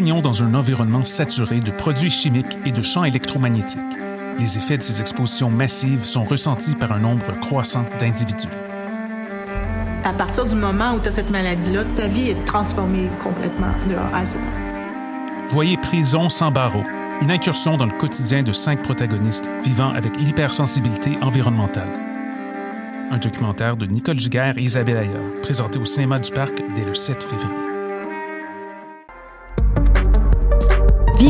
baignons dans un environnement saturé de produits chimiques et de champs électromagnétiques. Les effets de ces expositions massives sont ressentis par un nombre croissant d'individus. À partir du moment où tu as cette maladie-là, ta vie est transformée complètement de A à Z. Voyez Prison sans barreaux, une incursion dans le quotidien de cinq protagonistes vivant avec l'hypersensibilité environnementale. Un documentaire de Nicole Giguère et Isabelle Ayer, présenté au cinéma du Parc dès le 7 février.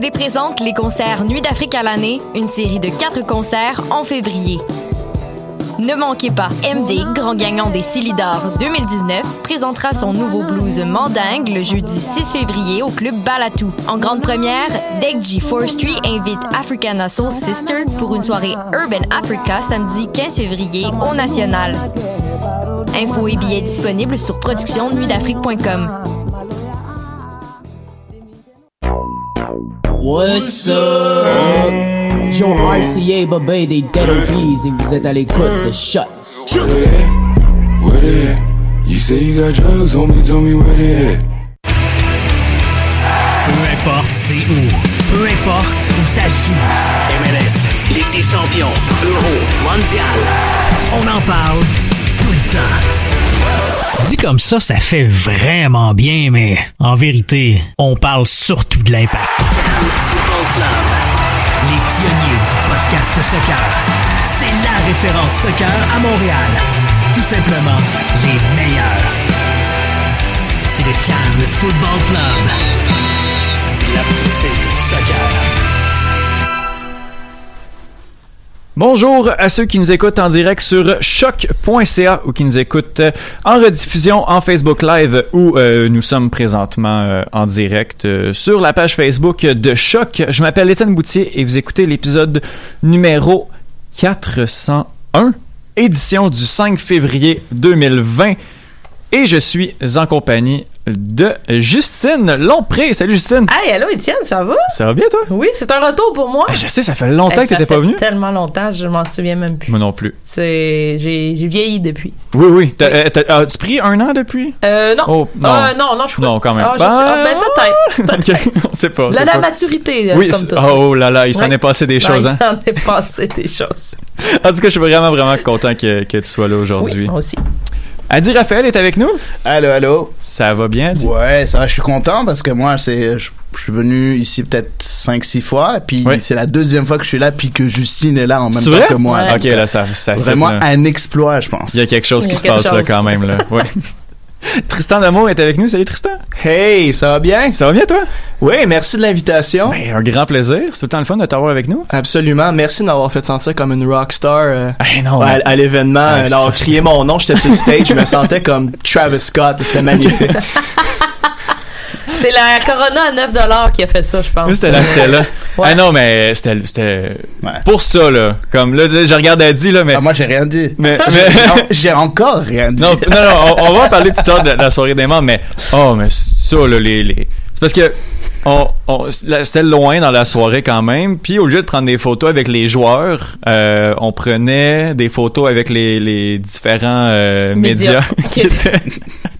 TD présente les concerts Nuit d'Afrique à l'année, une série de quatre concerts en février. Ne manquez pas, MD, grand gagnant des Silidor 2019, présentera son nouveau blues Mandingue le jeudi 6 février au club Balatou. En grande première, Degji Forestry invite Africana Soul Sister pour une soirée Urban Africa samedi 15 février au National. Infos et billets disponibles sur productionnuitdafrique.com. What's up? Joe RCA, Bobé des Dead Obies et vous êtes à l'écoute de Shot. Where they at? Where they at? You say you got drugs, homie, tell me where they at. Peu importe c'est où, peu importe où ça se joue. MLS, Ligue des champions, Euro, Mondial. On en parle tout le temps. Dit comme ça, ça fait vraiment bien, mais en vérité, on parle surtout de l'impact. Football Club, les pionniers du podcast soccer. C'est la référence soccer à Montréal. Tout simplement, les meilleurs. C'est le Cannes Football Club. La poutine du soccer. Bonjour à ceux qui nous écoutent en direct sur choc.ca ou qui nous écoutent euh, en rediffusion en Facebook Live où euh, nous sommes présentement euh, en direct sur la page Facebook de Choc. Je m'appelle Étienne Boutier et vous écoutez l'épisode numéro 401, édition du 5 février 2020 et je suis en compagnie de Justine Lompré. Salut Justine. Hey, allô Étienne, ça va? Ça va bien toi? Oui, c'est un retour pour moi. Ah, je sais, ça fait longtemps Hey, que t'étais pas venu. Tellement longtemps, je m'en souviens même plus. Moi non plus. C'est, j'ai, j'ai vieilli depuis. Oui, oui. T'as- euh, t'as- As-tu pris un an depuis? Euh, non. Oh, non. Euh, non, non, je crois. Non, quand même. Ah, je sais- ah, ben, peut-être. Ok, on sait pas. C'est la pas- maturité, euh, Oui, somme oh là là, il s'en Ouais. est passé des Non, choses, hein. Il s'en est passé des choses. En tout cas, je suis vraiment, vraiment content que, que tu sois là aujourd'hui. moi aussi. Adi Raphaël est avec nous? Allô, allô? Ça va bien, Adi? Ouais, ça va, je suis content parce que moi, c'est, je, je suis venu ici peut-être 5-6 fois, et puis Oui. c'est la deuxième fois que je suis là, puis que Justine est là en même C'est temps vrai? que moi. Ok, là, ça, ça fait, Vraiment là. un exploit, je pense. Il y a quelque chose qui se quelque passe là quand même, là. Ouais. Tristan Damour est avec nous. Salut Tristan. Hey, ça va bien? Ça va bien toi? Oui, merci de l'invitation. Ben, un grand plaisir. C'est tout le temps le fun de t'avoir avec nous. Absolument. Merci de m'avoir fait sentir comme une rockstar euh, non, à, mais- à l'événement. Ah, euh, d'avoir ça- crié mon nom, j'étais sur le stage, je me sentais comme Travis Scott. C'était magnifique. C'est la Corona à 9 qui a fait ça, je pense. C'était la Stella. Ah non, mais c'était, c'était pour ça, là. Comme là, je regarde Adi, là, mais. Ah, moi, j'ai rien dit. Mais, J'ai- mais- non, j'ai encore rien dit. Non, non, non, on, on va en parler plus tard de, la soirée des membres, mais oh, mais ça, là, les, les... c'est parce que on, c'était loin dans la soirée quand même. Puis au lieu de prendre des photos avec les joueurs, euh, on prenait des photos avec les, les différents euh, médias. qui étaient-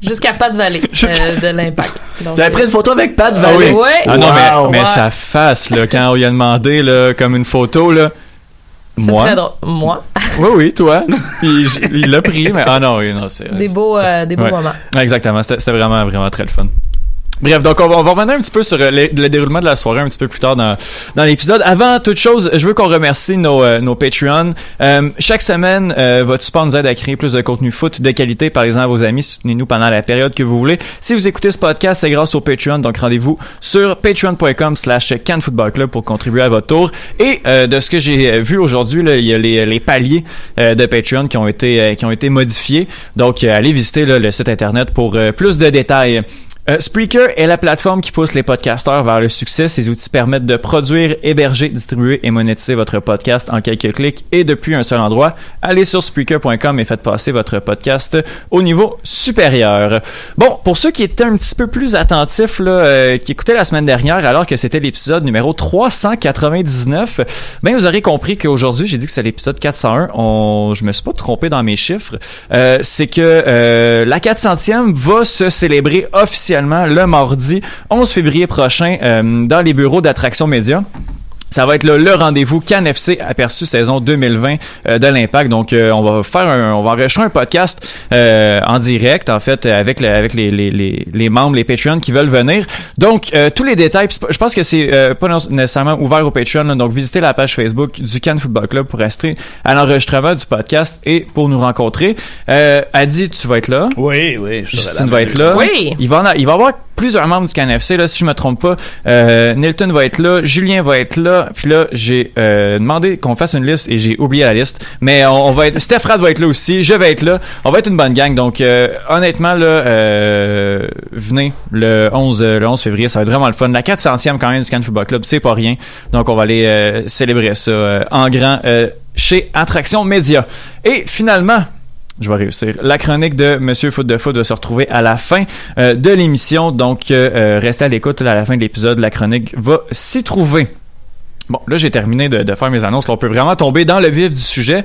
Jusqu'à Pat Vallée euh, de l'impact. Donc, Vous avez pris une photo avec Pat Ah Valley? oui. Ah non, Wow. mais, sa face, là, quand on lui a demandé, là, comme une photo, là. C'est Moi? très drôle. Moi? Oui, oui, toi. Puis il l'a pris, mais ah non, oui, non, c'est. Des beaux, euh, des beaux Ouais. moments. Exactement, c'était c'était vraiment, vraiment très le fun. Bref, donc on va, on va revenir un petit peu sur euh, le, le déroulement de la soirée un petit peu plus tard dans, dans l'épisode. Avant toute chose, je veux qu'on remercie nos, euh, nos Patreons. Euh, chaque semaine, euh, votre support nous aide à créer plus de contenu foot de qualité. Par exemple, vos amis, soutenez-nous pendant la période que vous voulez. Si vous écoutez ce podcast, c'est grâce au Patreon. Donc rendez-vous sur patreon.com slash Club pour contribuer à votre tour. Et euh, de ce que j'ai euh, vu aujourd'hui, il y a les, les paliers de Patreon qui ont été, qui ont été modifiés. Donc allez visiter là, le site internet pour plus de détails. Euh, Spreaker est la plateforme qui pousse les podcasteurs vers le succès. Ces outils permettent de produire, héberger, distribuer et monétiser votre podcast en quelques clics et depuis un seul endroit. Allez sur Spreaker.com et faites passer votre podcast au niveau supérieur. Bon, pour ceux qui étaient un petit peu plus attentifs, euh, qui écoutaient la semaine dernière alors que c'était l'épisode numéro 399, ben vous aurez compris qu'aujourd'hui, j'ai dit que c'est l'épisode 401. On, je me suis pas trompé dans mes chiffres. Euh, c'est que la 400e va se célébrer officiellement le mardi 11 février prochain euh, dans les bureaux d'attraction média. Ça va être le, le rendez-vous CanFC aperçu saison 2020 euh, de l'Impact. Donc, euh, on va faire un, on va enregistrer un podcast euh, en direct, en fait, avec, le- avec les, les, les, les membres, les Patreons qui veulent venir. Donc, euh, tous les détails, je pense que c'est euh, pas nécessairement ouvert aux Patreon. là. donc, visitez la page Facebook du Can Football Club pour rester à l'enregistrement du podcast et pour nous rencontrer. Euh, Adi, tu vas être là. Oui, oui. je Justine va être là. Oui. Il va, en a- il va avoir plusieurs membres du CanFC, là, si je me trompe pas. Euh, Nilton va être là, Julien va être là, puis là, j'ai euh, demandé qu'on fasse une liste et j'ai oublié la liste. Mais on, va être... Steph Rad va être là aussi, je vais être là. On va être une bonne gang, donc euh, honnêtement, là, euh, venez le 11, euh, le 11 février, ça va être vraiment le fun. La 400e quand même du Can Football Club, c'est pas rien. Donc on va aller euh, célébrer ça euh, en grand chez Attraction Média. Et finalement, je vais réussir. La chronique de Monsieur Foot de Foot va se retrouver à la fin euh, de l'émission. Donc, euh, euh, restez à l'écoute. À la fin de l'épisode, la chronique va s'y trouver. Bon, là, j'ai terminé de, faire mes annonces. Là, on peut vraiment tomber dans le vif du sujet.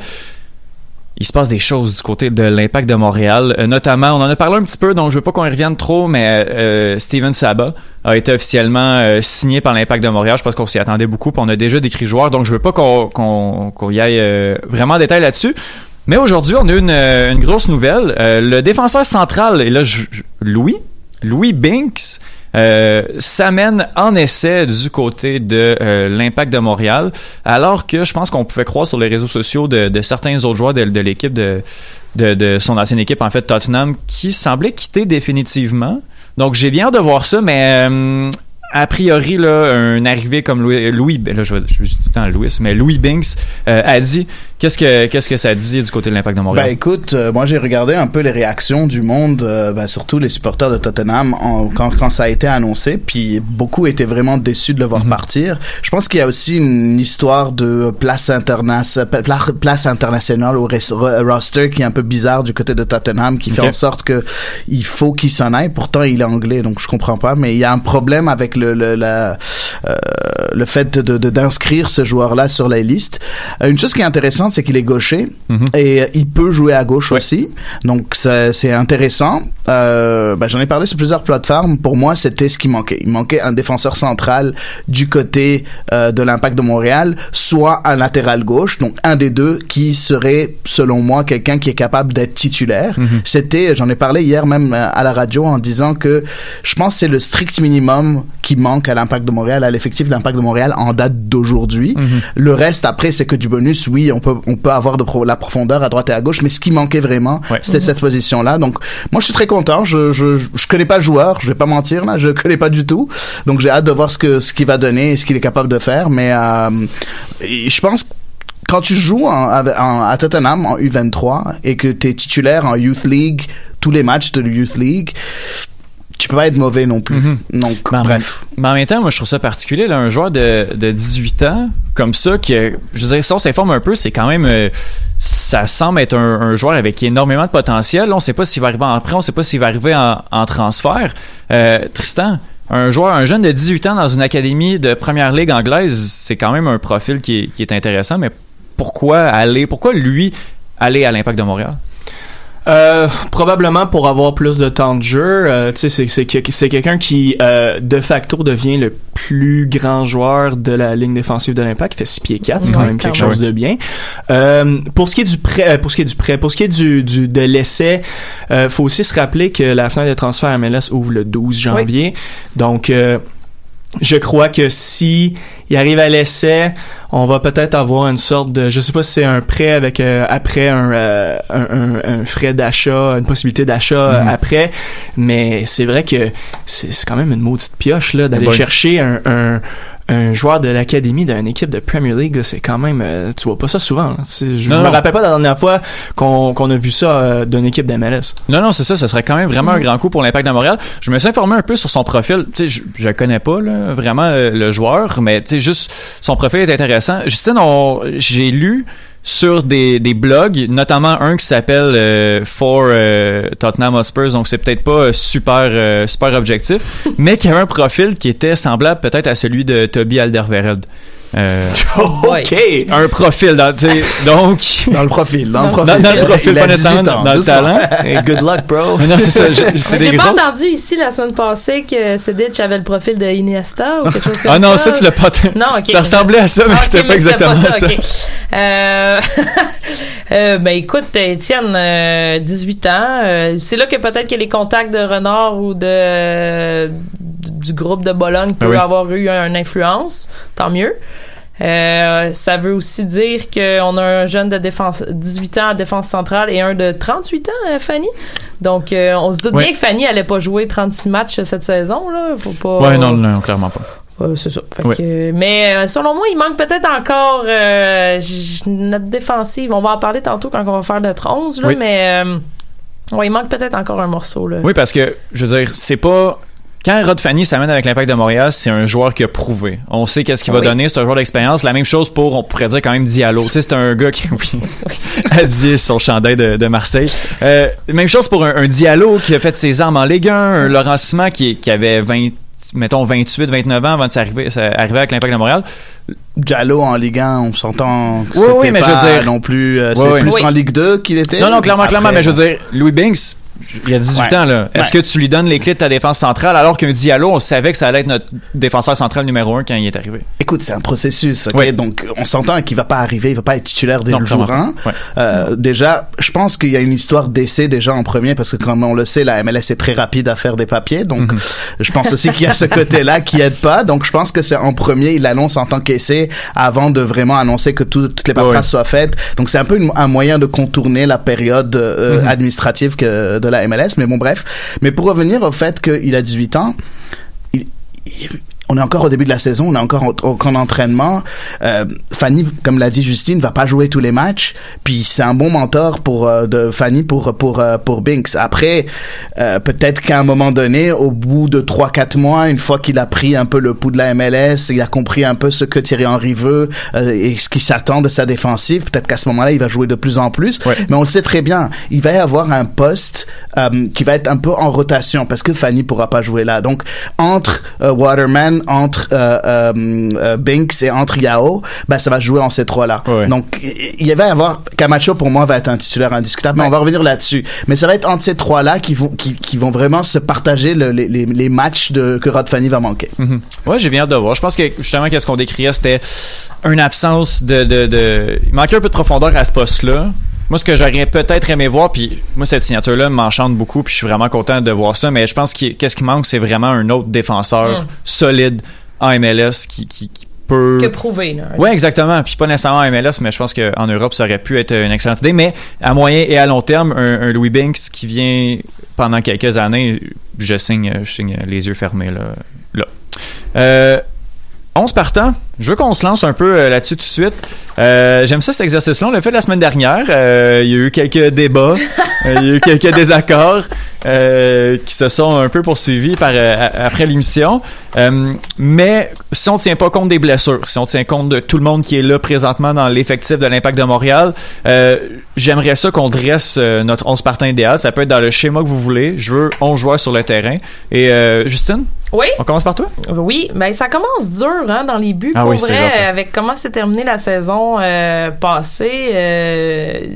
Il se passe des choses du côté de l'impact de Montréal, notamment, on en a parlé un petit peu, donc je veux pas qu'on y revienne trop, mais Steven Saba a été officiellement signé par l'impact de Montréal. Je pense qu'on s'y attendait beaucoup, on a déjà décrit joueurs, donc je veux pas qu'on y aille vraiment en détail là-dessus. Mais aujourd'hui, on a une, euh, une grosse nouvelle. Euh, le défenseur central, et là, Louis, Louis Binks, euh, s'amène en essai du côté de l'Impact de Montréal, alors que je pense qu'on pouvait croire sur les réseaux sociaux de, certains autres joueurs de, l'équipe de, de, son ancienne équipe, en fait, Tottenham, qui semblait quitter définitivement. Donc, j'ai bien hâte de voir ça, mais a priori, là, un arrivé comme Louis, ben là, je vais, Louis, mais Louis Binks a dit, qu'est-ce que, qu'est-ce que ça dit du côté de l'Impact de Montréal? Ben écoute, euh, moi j'ai regardé un peu les réactions du monde, euh, ben, surtout les supporters de Tottenham en- quand, quand ça a été annoncé, puis beaucoup étaient vraiment déçus de le voir partir. Je pense qu'il y a aussi une histoire de place, interna- pla- place internationale au roster qui est un peu bizarre du côté de Tottenham, qui fait en sorte que il faut qu'il s'en aille. Pourtant il est anglais, donc je comprends pas, mais il y a un problème avec le le, la, euh, le fait de d'inscrire ce joueur-là sur la liste. Euh, Une chose qui est intéressante, c'est qu'il est gaucher et euh, il peut jouer à gauche aussi. Donc c'est intéressant. Euh, ben, J'en ai parlé sur plusieurs plateformes. Pour moi, c'était ce qui manquait. Il manquait un défenseur central du côté euh, de l'Impact de Montréal, soit un latéral gauche, donc un des deux qui serait, selon moi, quelqu'un qui est capable d'être titulaire. C'était, j'en ai parlé hier même à la radio en disant que je pense que c'est le strict minimum qui manque à l'Impact de Montréal, à l'effectif de l'Impact de Montréal en date d'aujourd'hui. Le reste après, c'est que du bonus. Oui, on peut on peut avoir de pro- la profondeur à droite et à gauche, mais ce qui manquait vraiment, c'était cette position-là. Donc moi, je suis très content. Je, je je connais pas le joueur, je vais pas mentir là, je connais pas du tout. Donc j'ai hâte de voir ce que ce qu'il va donner et ce qu'il est capable de faire. Mais euh, je pense que quand tu joues en- avec- en- à Tottenham en U23 et que tu es titulaire en Youth League, tous les matchs de Youth League, tu peux pas être mauvais non plus. Donc, Mais en, bref. Même, mais en même temps, moi, je trouve ça particulier. Là, un joueur de, de 18 ans, comme ça, qui, je veux dire, si on s'informe un peu, c'est quand même. euh, ça semble être un, un joueur avec énormément de potentiel. Là, on sait pas s'il va arriver en prêt, on sait pas s'il va arriver en, en transfert. Euh, Tristan, un joueur, un jeune de 18 ans dans une académie de première ligue anglaise, c'est quand même un profil qui est, qui est intéressant, mais pourquoi aller, pourquoi lui aller à l'Impact de Montréal? Euh, probablement pour avoir plus de temps de jeu. Euh, tu sais, c'est c'est que- c'est quelqu'un qui euh, de facto devient le plus grand joueur de la ligne défensive de l'Impact. Il fait 6 pieds 4, c'est quand Ouais, même quelque chose de bien. Euh, pour ce qui est du prêt, euh, pour ce qui est du prêt, pour ce qui est du, du de l'essai, euh, faut aussi se rappeler que la fenêtre de transfert MLS ouvre le 12 janvier. Donc euh, je crois que si il arrive à l'essai, on va peut-être avoir une sorte de, je sais pas si c'est un prêt avec euh, après un, euh, un, un- un frais d'achat, une possibilité d'achat euh, Mhm. après, mais c'est vrai que c'est quand même une maudite pioche là d'aller Ouais. chercher un, un joueur de l'académie d'une équipe de Premier League, là, c'est quand même, euh, tu vois pas ça souvent. là. Je Non, me non. rappelle pas la dernière fois qu'on a vu ça euh, d'une équipe d'MLS. Non, non, c'est ça. Ce serait quand même vraiment un grand coup pour l'Impact de Montréal. Je me suis informé un peu sur son profil. Tu sais, je, je connais pas là, vraiment euh, le joueur, mais tu sais, juste son profil est intéressant. Justine, on- j'ai lu sur des, des blogs, notamment un qui s'appelle euh, For euh, Tottenham Hotspur, donc c'est peut-être pas euh, super euh, super objectif, mais qui avait un profil qui était semblable peut-être à celui de Toby Alderweireld. Euh, ok. Un profil, dans, tu sais, donc. Dans le profil, dans le profil. dans le profil, Il a pas nécessairement 18 dans, ans, dans le talent. Hey, good luck, bro. Mais non, c'est ça. J'ai pas grosses. entendu ici la semaine passée que Cedic avait le profil de Iniesta ou quelque chose comme ça. Ah non, ça, tu l'as pas. Non, ok. Ça ressemblait à ça, mais Ah, ok, c'était pas exactement ça. Euh, euh, ben écoute, Étienne, euh, 18 ans, euh, c'est là que peut-être que les contacts de Renard ou de du groupe de Bologne peuvent Ah oui. avoir eu une influence, tant mieux. Euh, ça veut aussi dire qu'on a un jeune de défense 18 ans à défense centrale et un de 38 ans, euh, Fanny. Donc, euh, on se doute Oui. bien que Fanny allait pas jouer 36 matchs cette saison. Là. Faut pas. Ouais, non, non, clairement pas. C'est ça. Fait Ouais. que, mais selon moi, il manque peut-être encore notre défensive. On va en parler tantôt quand on va faire notre 11, là, Oui. mais ouais, il manque peut-être encore un morceau. Là. Oui, parce que, je veux dire, c'est pas. Quand Rod Fanny s'amène avec l'Impact de Montréal, c'est un joueur qui a prouvé. On sait qu'est-ce qu'il va Oui. donner, c'est un joueur d'expérience. La même chose pour, on pourrait dire quand même Diallo. Tu sais, c'est un gars qui, oui, a 10 son chandail de, de Marseille. Euh, même chose pour un, un Diallo qui a fait ses armes en Ligue 1, un Laurent Simon qui, qui avait 20, mettons 28, 29 ans avant de s'arriver, s'arriver avec l'Impact de Montréal. Diallo en Ligue 1, on s'entend que Oui, oui, mais je veux pas dire- non plus. euh, Oui, c'est oui. plus Oui. en Ligue 2 qu'il était. Non, non, clairement, clairement, mais je veux dire, Louis Binks, il a 18 Ouais. ans, là. Est-ce Ouais. que tu lui donnes les clés de ta défense centrale alors qu'un Diallo, on savait que ça allait être notre défenseur central numéro un quand il est arrivé? Écoute, c'est un processus, ok? Oui. Donc, on s'entend qu'il va pas arriver, il va pas être titulaire dès Non, le jour clairement 1. pas. Ouais. Euh, déjà, je pense qu'il y a une histoire d'essai déjà en premier, parce que comme on le sait, la MLS est très rapide à faire des papiers, donc Mhm. je pense aussi qu'il y a ce côté-là qui aide pas. Donc, je pense que c'est en premier, il l'annonce en tant qu'essai avant de vraiment annoncer que tout- toutes les paperasses Ouais. soient faites. Donc, c'est un peu une- un moyen de contourner la période euh, Mhm. administrative que, de la MLS, mais bon, bref. Mais pour revenir au fait qu'il a 18 ans, il- on est encore au début de la saison, on est encore en, en- en entraînement. Euh, Fanny, comme l'a dit Justine, va pas jouer tous les matchs. Puis c'est un bon mentor pour euh, de Fanny pour pour euh, pour Binks. Après, euh, peut-être qu'à un moment donné, au bout de 3-4 mois, une fois qu'il a pris un peu le pouls de la MLS, il a compris un peu ce que Thierry Henry veut euh, et ce qui s'attend de sa défensive. Peut-être qu'à ce moment-là, il va jouer de plus en plus. Mais on le sait très bien, il va y avoir un poste euh, qui va être un peu en rotation parce que Fanny pourra pas jouer là. Donc entre euh, Entre euh, euh, euh, Binks et entre Yao, ben ça va jouer en ces trois-là. Donc il va y avoir Camacho pour moi va être un titulaire indiscutable, mais on va revenir là-dessus. Mais ça va être entre ces trois-là qui vont qui, qui vont vraiment se partager le- les, les, les matchs de que Rod Fanny va manquer. Mhm. Ouais, j'ai bien hâte de voir. Je pense que justement, qu'est-ce qu'on décriait, c'était une absence de, de, de. Il manquait un peu de profondeur à ce poste-là. Moi, ce que j'aurais peut-être aimé voir, puis moi, cette signature-là m'enchante beaucoup, puis je suis vraiment content de voir ça, mais je pense que qu'est-ce qui manque, c'est vraiment un autre défenseur Mm. solide en MLS qui, qui, qui peut. Que prouver, là. Ouais, exactement. Puis pas nécessairement en MLS, mais je pense qu'en Europe, ça aurait pu être une excellente idée. Mais à moyen et à long terme, un, un Louis Binks qui vient pendant quelques années, je signe, je signe les yeux fermés là. là. Euh, 11 partants. Je veux qu'on se lance un peu euh, là-dessus tout de suite. Euh, J'aime ça cet exercice-là. On l'a fait la semaine dernière. Euh, il y a eu quelques débats, il y a eu quelques désaccords qui se sont un peu poursuivis par, après l'émission. Mais si on tient pas compte des blessures, si on tient compte de tout le monde qui est là présentement dans l'effectif de l'Impact de Montréal, j'aimerais ça qu'on dresse notre 11 partants idéal. Ça peut être dans le schéma que vous voulez. Je veux 11 joueurs sur le terrain. Et Justine, Oui. on commence par toi? Oui, ben ça commence dur hein, dans les buts Ah pour oui, vrai rough, hein. avec comment s'est terminée la saison euh, passée. euh,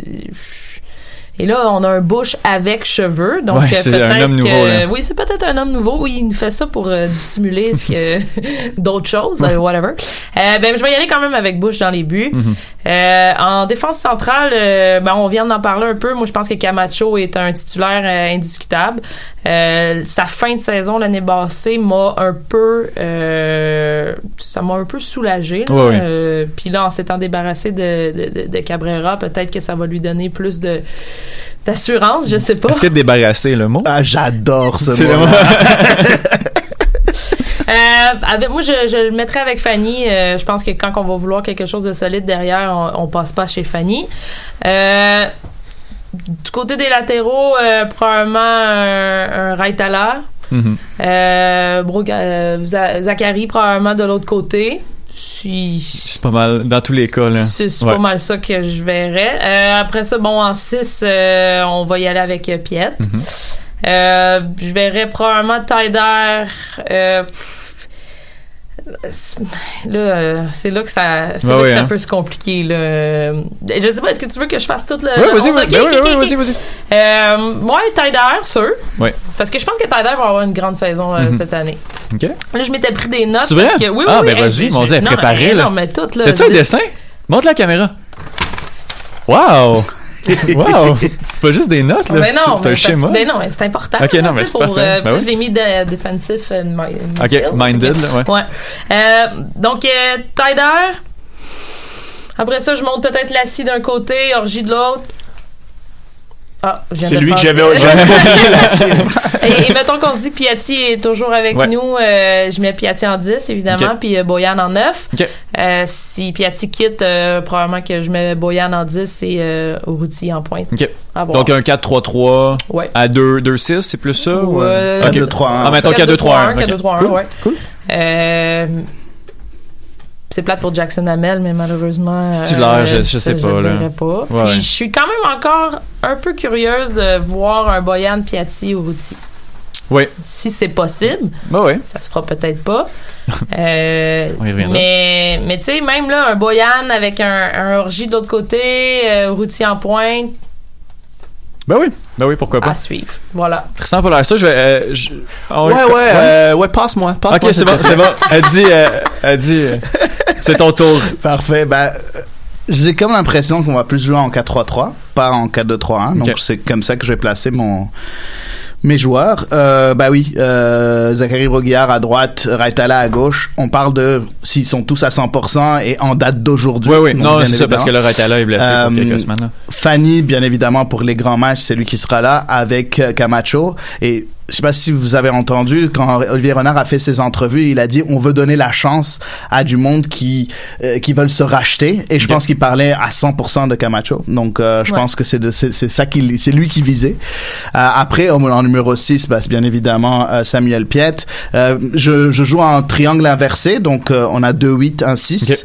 Et là, on a un Bush avec cheveux. Donc, Ouais, euh, c'est un homme nouveau. Oui, c'est peut-être un homme nouveau. Oui, il nous fait ça pour euh, dissimuler ce que d'autres choses, euh, whatever. Ben, je vais y aller quand même avec Bush dans les buts. Mhm. Euh, en défense centrale, euh, ben, on vient d'en parler un peu. Moi, je pense que Camacho est un titulaire euh, indiscutable. Euh, sa fin de saison l'année passée m'a un peu, euh, ça m'a un peu soulagé. Euh, Puis là, en s'étant débarrassé de, de, de- Cabrera, peut-être que ça va lui donner plus de d'assurance. Je sais pas. Est-ce que débarrasser le mot? Ah, j'adore ce C'est mot. Avec, moi, je, je le mettrais avec Fanny. Euh, je pense que quand on va vouloir quelque chose de solide derrière, on, on passe pas chez Fanny. Euh, du côté des latéraux, euh, probablement un, un Raitala. Mhm. Zachary, probablement de l'autre côté. C'est pas mal dans tous les cas, là. C'est Ouais. pas mal ça que je verrais. Euh, après ça, bon, en 6, on va y aller avec Piet. Mhm. Euh, je verrais probablement Tyder. C'est- là, euh, c'est là que ça, c'est là ouais, que ça hein. peut se compliquer. Là. Euh, Je sais pas, est-ce que tu veux que je fasse tout le. Ouais, le vas-y, 11? vas- Ok, ben oui, ok. vas-y, vas-y. Euh, ouais, Tyder, sûr. Parce que je pense que Tyder va avoir une grande saison euh, Mhm. cette année. OK. Là, je m'étais pris des notes. C'est vrai? Parce que, oui, ah, oui, ben oui, vas-y, mon Dieu, elle est non, mais- là. Non, mais tout, là. T'as-tu un de- dessin? Montre la caméra. Wow! wow! C'est pas juste des notes, là. Non, c'est un schéma. Mais non, c'est important. Ok, là, non, mais c'est pour, euh, Ben oui. je l'ai mis de defensive and midfield. minded, Ok. là, ouais. Euh, donc, euh, Tyder. Après ça, je monte peut-être Lassie d'un côté, Orgie de l'autre. Ah, C'est lui que j'avais et, et mettons qu'on se dit que Piatti est toujours avec Ouais. nous, euh, je mets Piatti en 10, évidemment, puis euh, Boyan en 9. OK. Euh, si Piatti quitte, euh, probablement que je mets Boyan en 10 et euh, Urruti en pointe. Donc un 4-3-3 Ouais. à 2-2-6, c'est plus ça? ou, Ouais. euh, 4-2-3-1. Ah, mettons 4-2-3-1. 4-2-3-1, ok. ouais. Cool. Euh, c'est plate pour Jackson Hamel, mais malheureusement. Titulaire, je- je ça, sais pas, le là. pas. Ouais, ouais. Puis je suis quand même encore un peu curieuse de voir un Boyan Piatti au Routi. Oui. Si c'est possible, Bah ouais. ça se fera peut-être pas. Euh, On y mais mais tu sais, même là, un Boyan avec un, un orgie de l'autre côté, euh, Routi en pointe, Ben oui. Ben oui, pourquoi pas. à suivre. Voilà. Tristan pour ça, je vais. euh, je- on- Ouais, ouais, euh, ouais, passe-moi. passe-moi, Ok, c'est bon, c'est bon. Elle dit, euh, elle dit, euh, c'est ton tour. Parfait. Ben, j'ai comme l'impression qu'on va plus jouer en 4-3-3, pas en 4-2-3-1. Donc, c'est comme ça que je vais placer mon mes joueurs. Euh, bah oui, euh, Zachary Broguillard à droite, Raitala à gauche. On parle de s'ils sont tous à 100% et en date d'aujourd'hui. Oui, oui. Non, c'est ça, parce que le Ratala est blessé Euh, pour quelques semaines. là. Fanny, bien évidemment, pour les grands matchs, c'est lui qui sera là avec euh, Camacho. Et je sais pas si vous avez entendu quand Olivier Renard a fait ses entrevues, il a dit on veut donner la chance à du monde qui euh, qui veulent se racheter. Et je pense qu'il parlait à 100% de Camacho. Donc euh, je Ouais. pense que c'est de c'est c'est ça qu'il c'est lui qui visait. Euh, après en, en numéro 6, bah, c'est bien évidemment euh, Samuel Piet. Euh, je je joue en triangle inversé, donc euh, on a 2 8 1 6. Ok.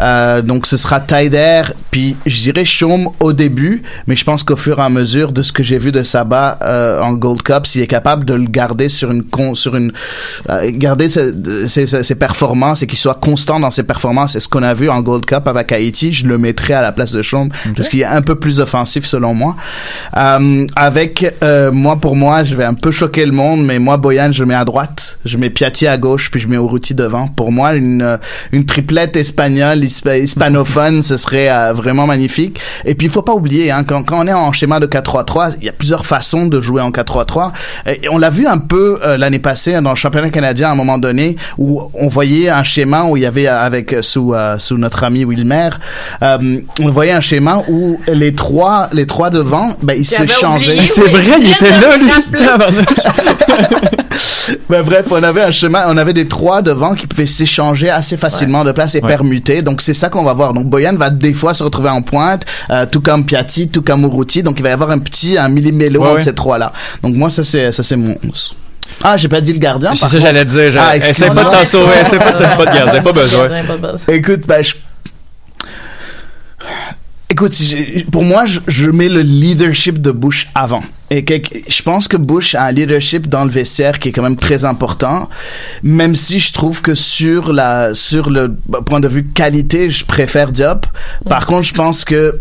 Euh, donc ce sera Taider puis je dirais Chaume au début, mais je pense qu'au fur et à mesure de ce que j'ai vu de Saba euh, en Gold Cup, s'il est capable de le garder sur une con, sur une euh, garder ses, ses, ses- performances et qu'il soit constant dans ses performances, c'est ce qu'on a vu en Gold Cup avec Haïti, je le mettrais à la place de Chaume parce qu'il est un peu plus offensif selon moi. Euh, avec euh, moi pour moi, je vais un peu choquer le monde, mais moi Boyan je mets à droite, je mets Piatti à gauche puis je mets Urruti devant. Pour moi une euh, une triplette espagnole hispa- hispanophone, ce serait euh, vraiment magnifique. Et puis il faut pas oublier hein, quand, quand on est en schéma de 4-3-3, il y a plusieurs façons de jouer en 4-3-3. Et on l'a vu un peu euh, l'année passée dans le championnat canadien à un moment donné où on voyait un schéma où il y avait euh, avec euh, sous euh, sous notre ami Wilmer, euh, on voyait un schéma où les trois les trois devant, ben ils s'échangeaient. oublié, C'est vrai, il était là, lui. Ben bref, on avait un chemin, on avait des trois devant qui pouvaient s'échanger assez facilement de place et Ouais. permuter. Donc c'est ça qu'on va voir. Donc Boyan va des fois se retrouver en pointe, euh, tout comme Piatti, tout comme Urruti. Donc il va y avoir un petit un millimélo Ouais, entre ouais. ces trois là. Donc moi ça c'est ça c'est mon 11. Ah, j'ai pas dit le gardien. C'est ça j'allais te dire. Ah, Essaie excuse-moi. pas de t'en sauver. Essaie pas de pas de besoin. Pas besoin. Écoute, ben, je... Écoute, pour moi, je, je mets le leadership de Bush avant. Et que, je pense que Bush a un leadership dans le vestiaire qui est quand même très important, même si je trouve que sur la sur le point de vue qualité, je préfère Diop. Par contre, je pense que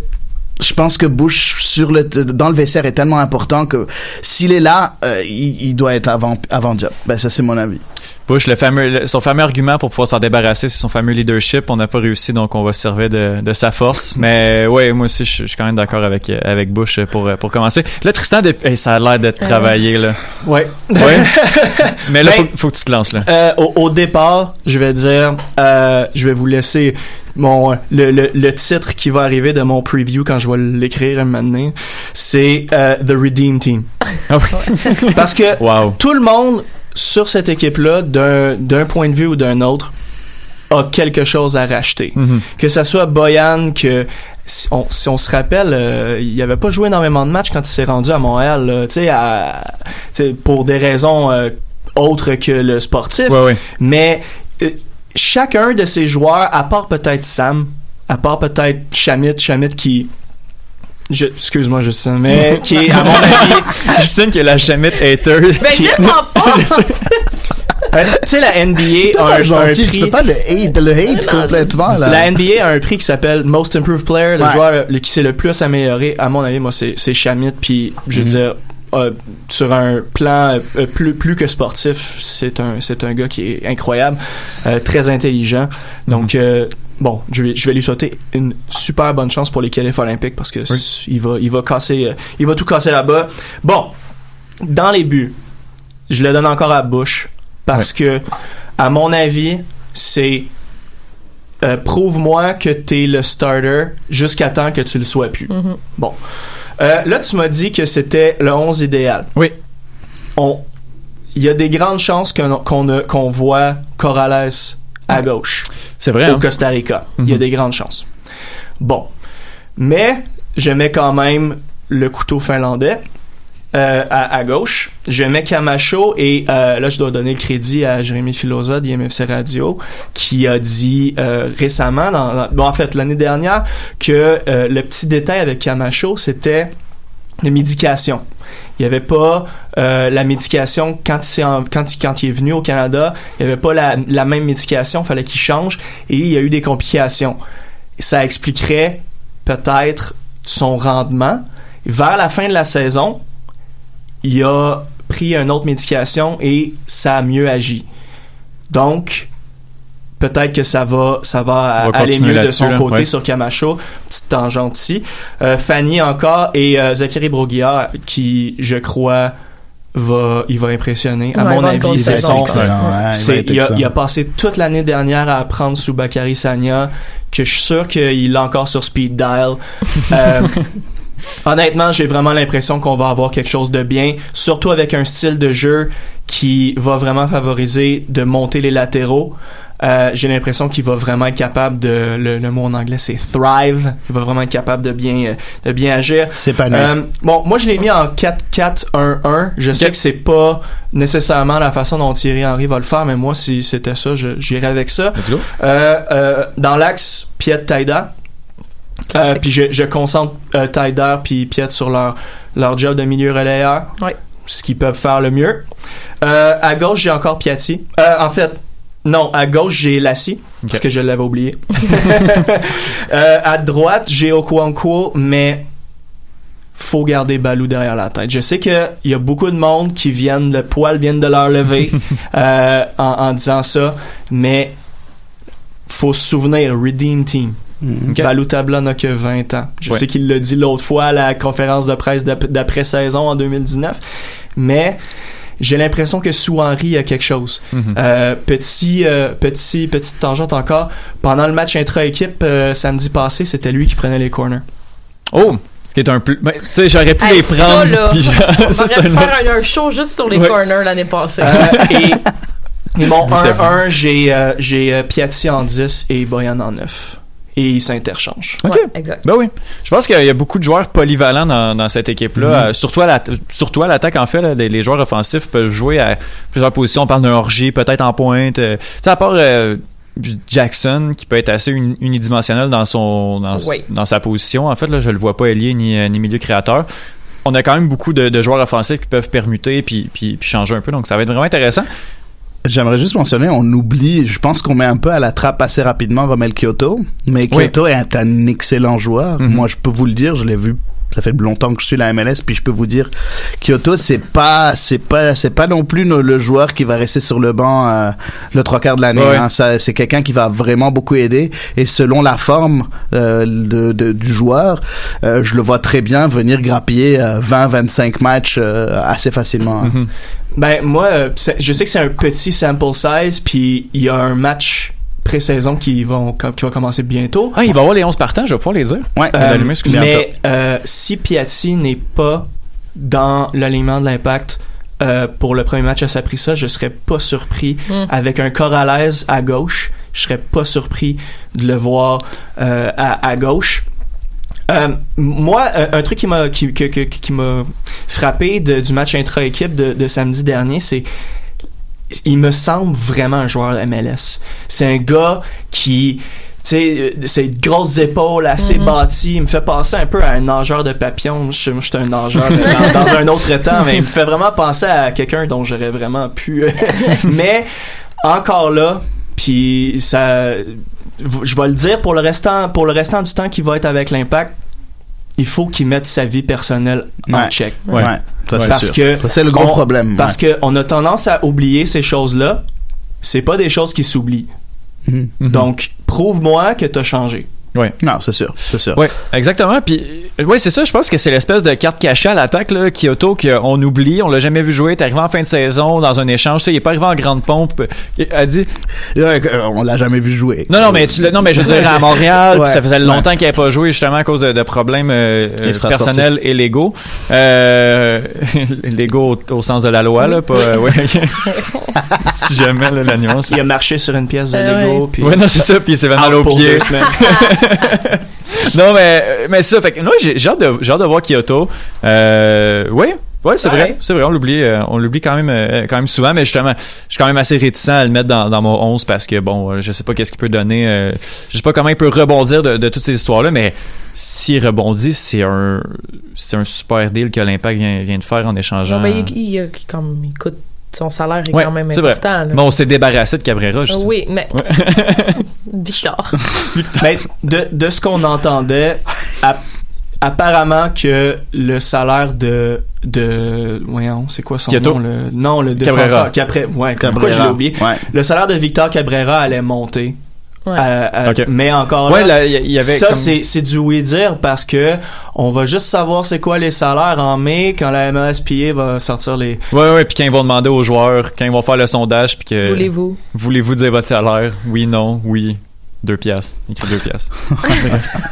je pense que Bush sur le dans le vestiaire est tellement important que s'il est là, euh, il, il doit être avant avant job. Ben ça c'est mon avis. Bush, le fameux, le- son fameux argument pour pouvoir s'en débarrasser, c'est son fameux leadership. On n'a pas réussi, donc on va se servir de, de sa force. Mais ouais, moi aussi, je, je suis quand même d'accord avec euh, avec Bush pour pour commencer. Là, Tristan, de- hey, ça a l'air d'être travaillé là. Ouais. Ouais? Mais là, Ben, faut, faut que tu te lances là. Euh, au, au départ, je vais dire, euh, je vais vous laisser mon le, le, le titre qui va arriver de mon preview quand je vais l'écrire un moment donné, c'est euh, The Redeem Team. Ah Parce que tout le monde sur cette équipe-là, d'un point de vue ou d'un autre, a quelque chose à racheter. Mhm. Que ça soit Boyan, que si on, si on se rappelle, euh, il avait pas joué énormément de matchs quand il s'est rendu à Montréal, tu sais, pour des raisons euh, autres que le sportif. Ouais, ouais. Mais chacun de ces joueurs, à part peut-être Sam, à part peut-être Shamit, Shamit qui je, excuse-moi Justin, mais qui est à mon avis Justine qui est la chamette hater. Mais Qui- pas! Euh, tu sais la NBA a un, prix tu peux pas le hate, le hate complètement là. La NBA a un prix qui s'appelle Most Improved Player, le Ouais. joueur le- qui s'est le plus amélioré. À mon avis, moi, c'est c'est Shamit. Puis, je veux Mhm. dire, euh, sur un plan euh, plus plus que sportif, c'est un c'est un gars qui est incroyable, euh, très intelligent. Donc, euh, bon, je vais je vais lui souhaiter une super bonne chance pour les qualifs olympiques parce que il va il va casser il va tout casser là-bas. Bon, dans les buts, je le donne encore à Bush parce que, à mon avis, c'est prouve-moi que t'es le starter jusqu'à temps que tu le sois plus. Bon. Euh, là, tu m'as dit que c'était le 11 idéal. Oui. On, il y a des grandes chances qu'on voit Corrales à gauche. C'est vrai. Au hein? Costa Rica. Il y a Mhm. des grandes chances. Bon. Mais, je mets quand même le couteau finlandais. Euh, à, gauche, je mets Camacho et euh, là je dois donner le crédit à Jérémy Filosa d'IMFC Radio qui a dit euh, récemment, bon en fait l'année dernière, que le petit détail avec Camacho c'était la médication. Il n'y avait pas la médication quand il, il, il est venu au Canada, il n'y avait pas la, même médication, fallait qu'il change et il y a eu des complications. Ça expliquerait peut-être son rendement. Vers la fin de la saison, il a pris une autre médication et ça a mieux agi. Donc, peut-être que ça va, ça va, aller mieux de son là, côté ouais. sur Camacho. Petite tangente ici. Euh, Fanny encore et euh, Zachary Broguillard qui, je crois, va, il va impressionner. À Ouais, mon avis, c'est son. Ouais, il a, excellent. il a passé toute l'année dernière à apprendre sous Bakary Sagna, que je suis sûr qu'il l'a encore sur speed dial. Euh, honnêtement, j'ai vraiment l'impression qu'on va avoir quelque chose de bien, surtout avec un style de jeu qui va vraiment favoriser de monter les latéraux. Euh, j'ai l'impression qu'il va vraiment être capable de le, le mot en anglais c'est thrive. Il va vraiment être capable de bien euh, de bien agir. C'est pas euh, bon moi je l'ai mis en 4-4-1-1 je sais que c'est pas nécessairement la façon dont Thierry Henry va le faire mais moi si c'était ça j'irais avec ça. Euh, dans l'axe Piet Taïda euh, puis je, je concentre euh, Taïda puis Piet sur leur leur job de milieu relayeur Ouais. ce qu'ils peuvent faire le mieux euh, à gauche j'ai encore Piatti euh, en fait non, à gauche, j'ai Lassie, parce que je l'avais oublié. Euh, à droite, j'ai Okuanko, mais faut garder Balou derrière la tête. Je sais qu'il y a beaucoup de monde qui viennent, le poil vient de leur lever euh, en, en disant ça, mais faut se souvenir, Redeem Team. Ok. Balou Tabla n'a que 20 ans. Je Ouais. sais qu'il l'a dit l'autre fois à la conférence de presse d'ap- d'après-saison en 2019, mais j'ai l'impression que sous Henry, il y a quelque chose. Mhm. Euh, petit, euh, petit, petite tangente encore. Pendant le match intra-équipe euh, samedi passé, c'était lui qui prenait les corners. Oh, ce qui est un plus. ben, tu sais, j'aurais pu Hey, les ça, prendre. là, puis je- on ça, aurait c'est pu un faire autre- un, un show juste sur les Ouais. corners l'année passée. Euh, et, et mon Tout à 1-1, j'ai euh, j'ai euh, Piatti en 10 et Boyan en 9. Et ils s'interchangent. Ok. Ouais, exact. Ben oui. Je pense qu'il y a beaucoup de joueurs polyvalents dans, dans cette équipe-là. Mhm. Euh, surtout à la- surtout à l'attaque, en fait. là, les, les joueurs offensifs peuvent jouer à plusieurs positions. On parle d'un orgie, peut-être en pointe. euh, tu sais, à part euh, Jackson, qui peut être assez uni- unidimensionnel dans, son, dans, Oui. dans sa position. En fait, là, je le vois pas ailier ni, euh, ni milieu créateur. On a quand même beaucoup de, de joueurs offensifs qui peuvent permuter puis, puis, puis changer un peu. Donc, ça va être vraiment intéressant. J'aimerais juste mentionner, on oublie, je pense qu'on met un peu à la trappe assez rapidement Romel Kyoto, mais Oui. Kyoto est un excellent joueur. Mhm. Moi, je peux vous le dire, je l'ai vu. Ça fait longtemps que je suis la MLS, puis je peux vous dire, Kyoto, c'est pas, c'est pas, c'est pas non plus le joueur qui va rester sur le banc euh, le trois quarts de l'année. Ouais. hein. Ça, c'est quelqu'un qui va vraiment beaucoup aider. Et selon la forme euh, de, de- du joueur, euh, je le vois très bien venir grappiller 20-25 matchs euh, assez facilement. hein. Mhm. Ben moi, je sais que c'est un petit sample size, puis il y a un match pré-saison qui, vont, qui va commencer bientôt. Ah, il va y avoir les 11 partants, je vais pouvoir les dire. Ouais. Euh, mais euh, si Piatti n'est pas dans l'alignement de l'impact euh, pour le premier match à Saprissa, je serais pas surpris Mm. avec un corps à l'aise à gauche. Je serais pas surpris de le voir euh, à, à gauche. Euh, moi, un, un truc qui m'a qui, qui m'a frappé de- du match intra-équipe de, de samedi dernier, c'est il me semble vraiment un joueur MLS. C'est un gars qui, tu sais, euh, ses grosses épaules assez Mhm. bâties, il me fait penser un peu à un nageur de papillon. Je moi, je suis un nageur dans, dans un autre temps, mais il me fait vraiment penser à quelqu'un dont j'aurais vraiment pu. euh, mais encore là, puis ça, je vais le dire pour le restant, pour le restant du temps qu'il va être avec l'Impact. Il faut qu'il mette sa vie personnelle en Ouais. check. Ouais. Ça, c'est parce sûr. que c'est le gros on- problème, Parce ouais. que on a tendance à oublier ces choses-là. C'est pas des choses qui s'oublient. Mhm. Donc, prouve-moi que t'as changé. Ouais. Non, c'est sûr, c'est sûr. Ouais, exactement. Puis, euh, ouais, c'est ça. Je pense que c'est l'espèce de carte cachée à l'attaque, là, Kyoto, qu'on oublie. On l'a jamais vu jouer. T'es arrivé en fin de saison dans un échange. Tu sais, il est pas arrivé en grande pompe. Il a dit. Euh, on l'a jamais vu jouer. Non, non, mais tu l'as- non, mais je veux dire à Montréal. Ouais. puis ça faisait longtemps Ouais. qu'il n'avait pas joué justement à cause de, de problèmes euh, euh, personnels et légaux. Euh, légaux au, au sens de la loi, là, pas. euh, ouais. si jamais là, la nuance. Il a marché sur une pièce de Euh, Lego. ouais. puis- Ouais, non, c'est ça, puis il s'est fait mal Out au pied. non, mais, ça, fait que, non, j'ai j'ai hâte, de- j'ai hâte de voir Kyoto. Euh, oui, ouais, c'est Ouais. vrai, c'est vrai, on l'oublie, euh, on l'oublie quand même, euh, quand même souvent, mais justement, je suis quand même assez réticent à le mettre dans, dans mon 11 parce que, bon, euh, je sais pas qu'est-ce qu'il peut donner, euh, je sais pas comment il peut rebondir de, de toutes ces histoires-là, mais s'il rebondit, c'est un, c'est un super deal que l'Impact vient, vient de faire en échangeant. Non, mais il, il- il- comme, il coûte, son salaire est Ouais, quand même vrai. important. là. Bon, on s'est débarrassé de Cabrera, je sais. oui, mais. Victor. Mais de, de ce qu'on entendait, app- apparemment que le salaire de de voyons, c'est quoi son Kyoto? nom le non le Cabrera. défenseur Capre, ouais, pourquoi Cabrera. je l'ai oublié? Ouais. Le salaire de Victor Cabrera allait monter. Ouais. Euh, euh. Mais encore Ouais, là, là, il y- il y avait ça comme- c'est c'est du oui dire parce que on va juste savoir c'est quoi les salaires en mai quand la MSPA va sortir les Ouais, ouais, puis quand ils vont demander aux joueurs, quand ils vont faire le sondage, puis que. Voulez-vous? Voulez-vous dire votre salaire? Oui, non, oui. Deux piastres. Écrit deux piastres.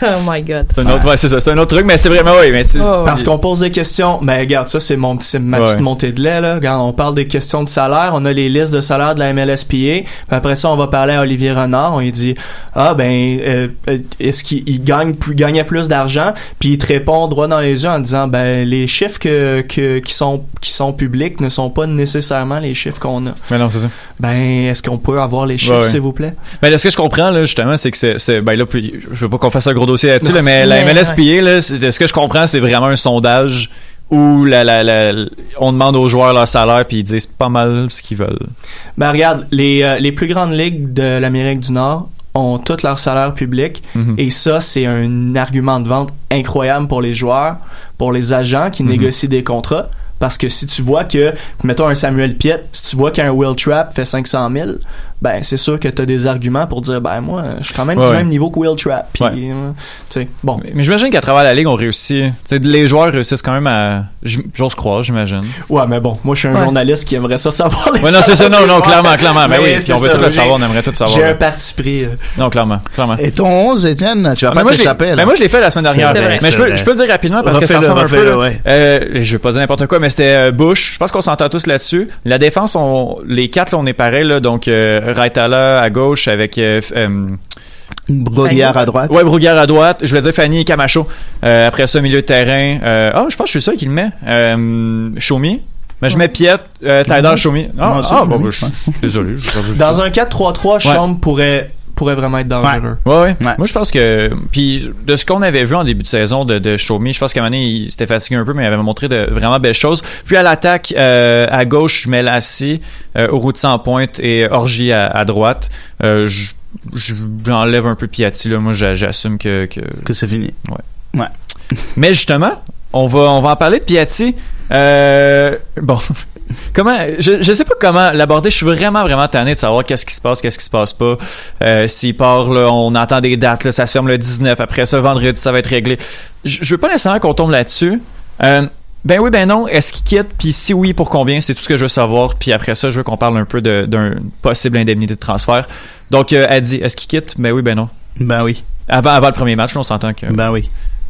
Oh my god. C'est un autre, ouais, c'est ça. C'est un autre truc, mais c'est vraiment, oui, mais c'est. Oh, Parce qu'on pose des questions, mais regarde, ça c'est mon c'est ma Ouais. petite montée de lait là. Regarde, on parle des questions de salaire, on a les listes de salaire de la MLSPA, puis après ça on va parler à Olivier Renard, on lui dit ah ben euh, euh, est-ce qu'il il gagne plus gagnait plus d'argent, puis il te répond droit dans les yeux en disant ben les chiffres que, que qui sont qui sont publics ne sont pas nécessairement les chiffres qu'on a. Mais non, c'est ça. Ben est-ce qu'on peut avoir les chiffres s'il vous plaît? Mais là, ce que je comprends, là, justement, c'est que c'est, c'est- ben là, puis, je veux pas qu'on fasse un gros dossier là-dessus, là, mais la MLSPA, là, c'est- ce que je comprends, c'est vraiment un sondage où la, la, la, on demande aux joueurs leur salaire puis ils disent pas mal ce qu'ils veulent. Ben regarde, les euh, les plus grandes ligues de l'Amérique du Nord ont tous leur salaire public Mhm. et ça c'est un argument de vente incroyable pour les joueurs, pour les agents qui Mhm. négocient des contrats parce que si tu vois que mettons un Samuel Piet, si tu vois qu'un Will Trapp fait 500 000, ben c'est sûr que tu as des arguments pour dire ben moi je suis quand même Ouais, du ouais. même niveau que Will Ouais. euh, tu sais bon. Mais, mais j'imagine qu'à travers la ligue, on réussit. Tu sais, les joueurs réussissent quand même à. J'ose croire, j'imagine. Ouais, mais bon, moi je suis un Ouais. journaliste qui aimerait ça savoir les Ouais, non, c'est ça, non, non, clairement, clairement. Ben Mais oui, si on veut ça, tout le j'ai- savoir, on aimerait tout savoir. J'ai un parti pris. euh. Non, clairement, clairement. Et ton 11, Étienne, tu vas Ah, pas mais moi, je l'ai- t'échapper, là. ben, moi, je l'ai fait la semaine dernière. Vrai, mais je peux, vrai. je peux le dire rapidement parce que ça ressemble un peu. Euh, je vais pas dire n'importe quoi, mais c'était Bush. Je pense qu'on s'entend tous là-dessus. La défense, on, les quatre, là, on est pareil. Là, donc, euh, Raitala à gauche avec... Euh, euh, Broguière à droite. Ouais, Brouguière à droite. Je vais dire Fanny et Camacho. Euh, après ça, milieu de terrain. Euh, ah, je pense que je suis seul qui le met. Euh. Mais je mets Piet, euh, Tyler. Ah, ah, bon, ben, je suis désolé. Dans un 4-3-3, Chambre pourrait pourrait vraiment être dangereux. Ouais, ouais. Moi, je pense que. Puis, de ce qu'on avait vu en début de saison de, de Show Me, je pense qu'à un moment donné, il s'était fatigué un peu, mais il avait montré de vraiment belles choses. Puis, à l'attaque, euh, à gauche, je mets Lassie, euh, Urruti en pointe et Orgy à, à droite. Euh, je- je- J'enlève un peu Piatti, là. Moi, j'a- j'assume que. Que, que c'est fini. Ouais. Ouais. Mais justement, on va, on va en parler de Piatti. Euh, bon. Comment, je, je sais pas comment l'aborder. Je suis vraiment, vraiment tanné de savoir qu'est-ce qui se passe, qu'est-ce qui se passe pas. Euh, S'il part, là, on entend des dates, là, ça se ferme le 19. Après ça, vendredi, ça va être réglé. Je, je veux pas nécessairement qu'on tombe là-dessus. Euh, ben oui, ben non. Est-ce qu'il quitte? Puis si oui, pour combien? C'est tout ce que je veux savoir. Puis après ça, je veux qu'on parle un peu d'un possible indemnité de transfert. Donc, euh, elle dit, est-ce qu'il quitte? Ben oui, ben non. Ben oui. Avant, avant le premier match, là, on s'entend que. Ben oui.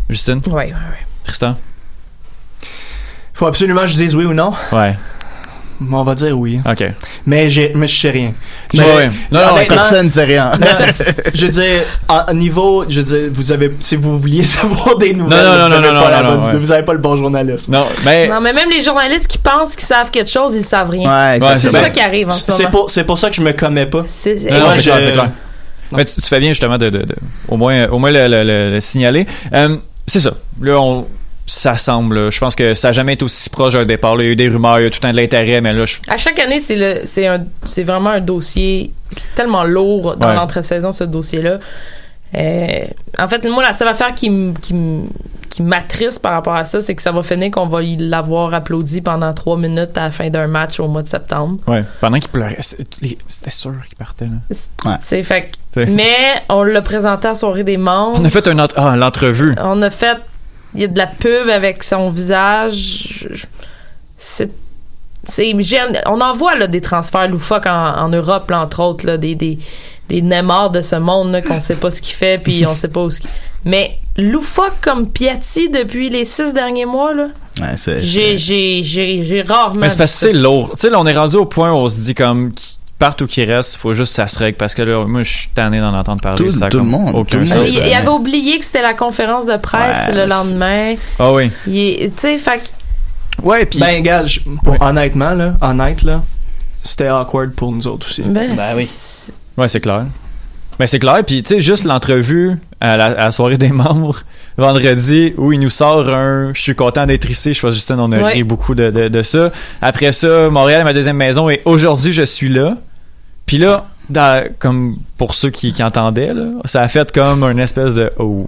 Justine? Ouais, ouais, ouais. Tristan? Faut absolument que je dise oui ou non. Ouais. On va dire oui. OK. Mais, j'ai, mais je sais rien. Ouais, ouais. Non, non, personne ne sait rien. Non, je veux dire, à niveau, je veux dire, vous avez, si vous vouliez savoir des nouvelles, Non, non, vous, non, avez non, pas la bonne- ouais. vous avez pas le bon journaliste. Non, mais. Non, mais même les journalistes qui pensent qu'ils savent quelque chose, ils savent rien. Ouais, c'est ça ça. qui arrive en ce C'est moment. pour, c'est pour ça que je me commets pas. C'est- je- clair, c'est clair. Mais tu, tu fais bien justement de, de, de- au moins, au moins le, le- le- le signaler. Euh, c'est ça. Là, on, ça semble. là. Je pense que ça n'a jamais été aussi proche d'un départ. là. Il y a eu des rumeurs, il y a tout un de l'intérêt, mais là, je, À chaque année, c'est le, c'est un, c'est vraiment un dossier. C'est tellement lourd dans Ouais. l'entre-saison ce dossier-là. Euh, en fait, moi, la seule affaire qui, m- qui, m- qui m'attriste par rapport à ça, c'est que ça va finir qu'on va y l'avoir applaudi pendant trois minutes à la fin d'un match au mois de septembre. ouais. Pendant qu'il pleurait, c'était sûr qu'il partait. Là. Ouais. C'est fait. que- C'est- Mais on l'a présenté à soirée des membres. On a fait un autre, ah, l'entrevue. On a fait. Il y a de la pub avec son visage. C'est. c'est on en voit là, des transferts loufoques en, en Europe, là, entre autres, là, des, des, des Neymar de ce monde là, qu'on sait pas ce qu'il fait, puis on sait pas où ce qu'il. Mais loufoque comme Piatti depuis les six derniers mois, là, Ouais, c'est. j'ai, j'ai, j'ai, j'ai rarement. Mais c'est parce que c'est lourd. Tu sais, là, on est rendu au point où on se dit comme ou qu'ils restent, il faut juste que ça se règle parce que là, moi, je suis tanné d'en entendre parler. Tout- ça le monde, Aucun tout sens. il, il avait oublié que c'était la conférence de presse Ouais, le lendemain. Ah oui. Il est- Tu sais, fait que- Ouais, puis. Ben, gars, honnêtement, là, honnête, là, c'était awkward pour nous autres aussi. ben, oui. c'est- Ouais, c'est clair. Ben, c'est clair. Puis, tu sais, juste l'entrevue à la, à la soirée des membres, vendredi, où il nous sort un « Je suis content d'être ici ». Je pense, Justin, on a Ouais. ri beaucoup de, de, de ça. Après ça, Montréal est ma deuxième maison et aujourd'hui, je suis là. Puis là, dans- comme pour ceux qui, qui entendaient, là, ça a fait comme une espèce de « Oh,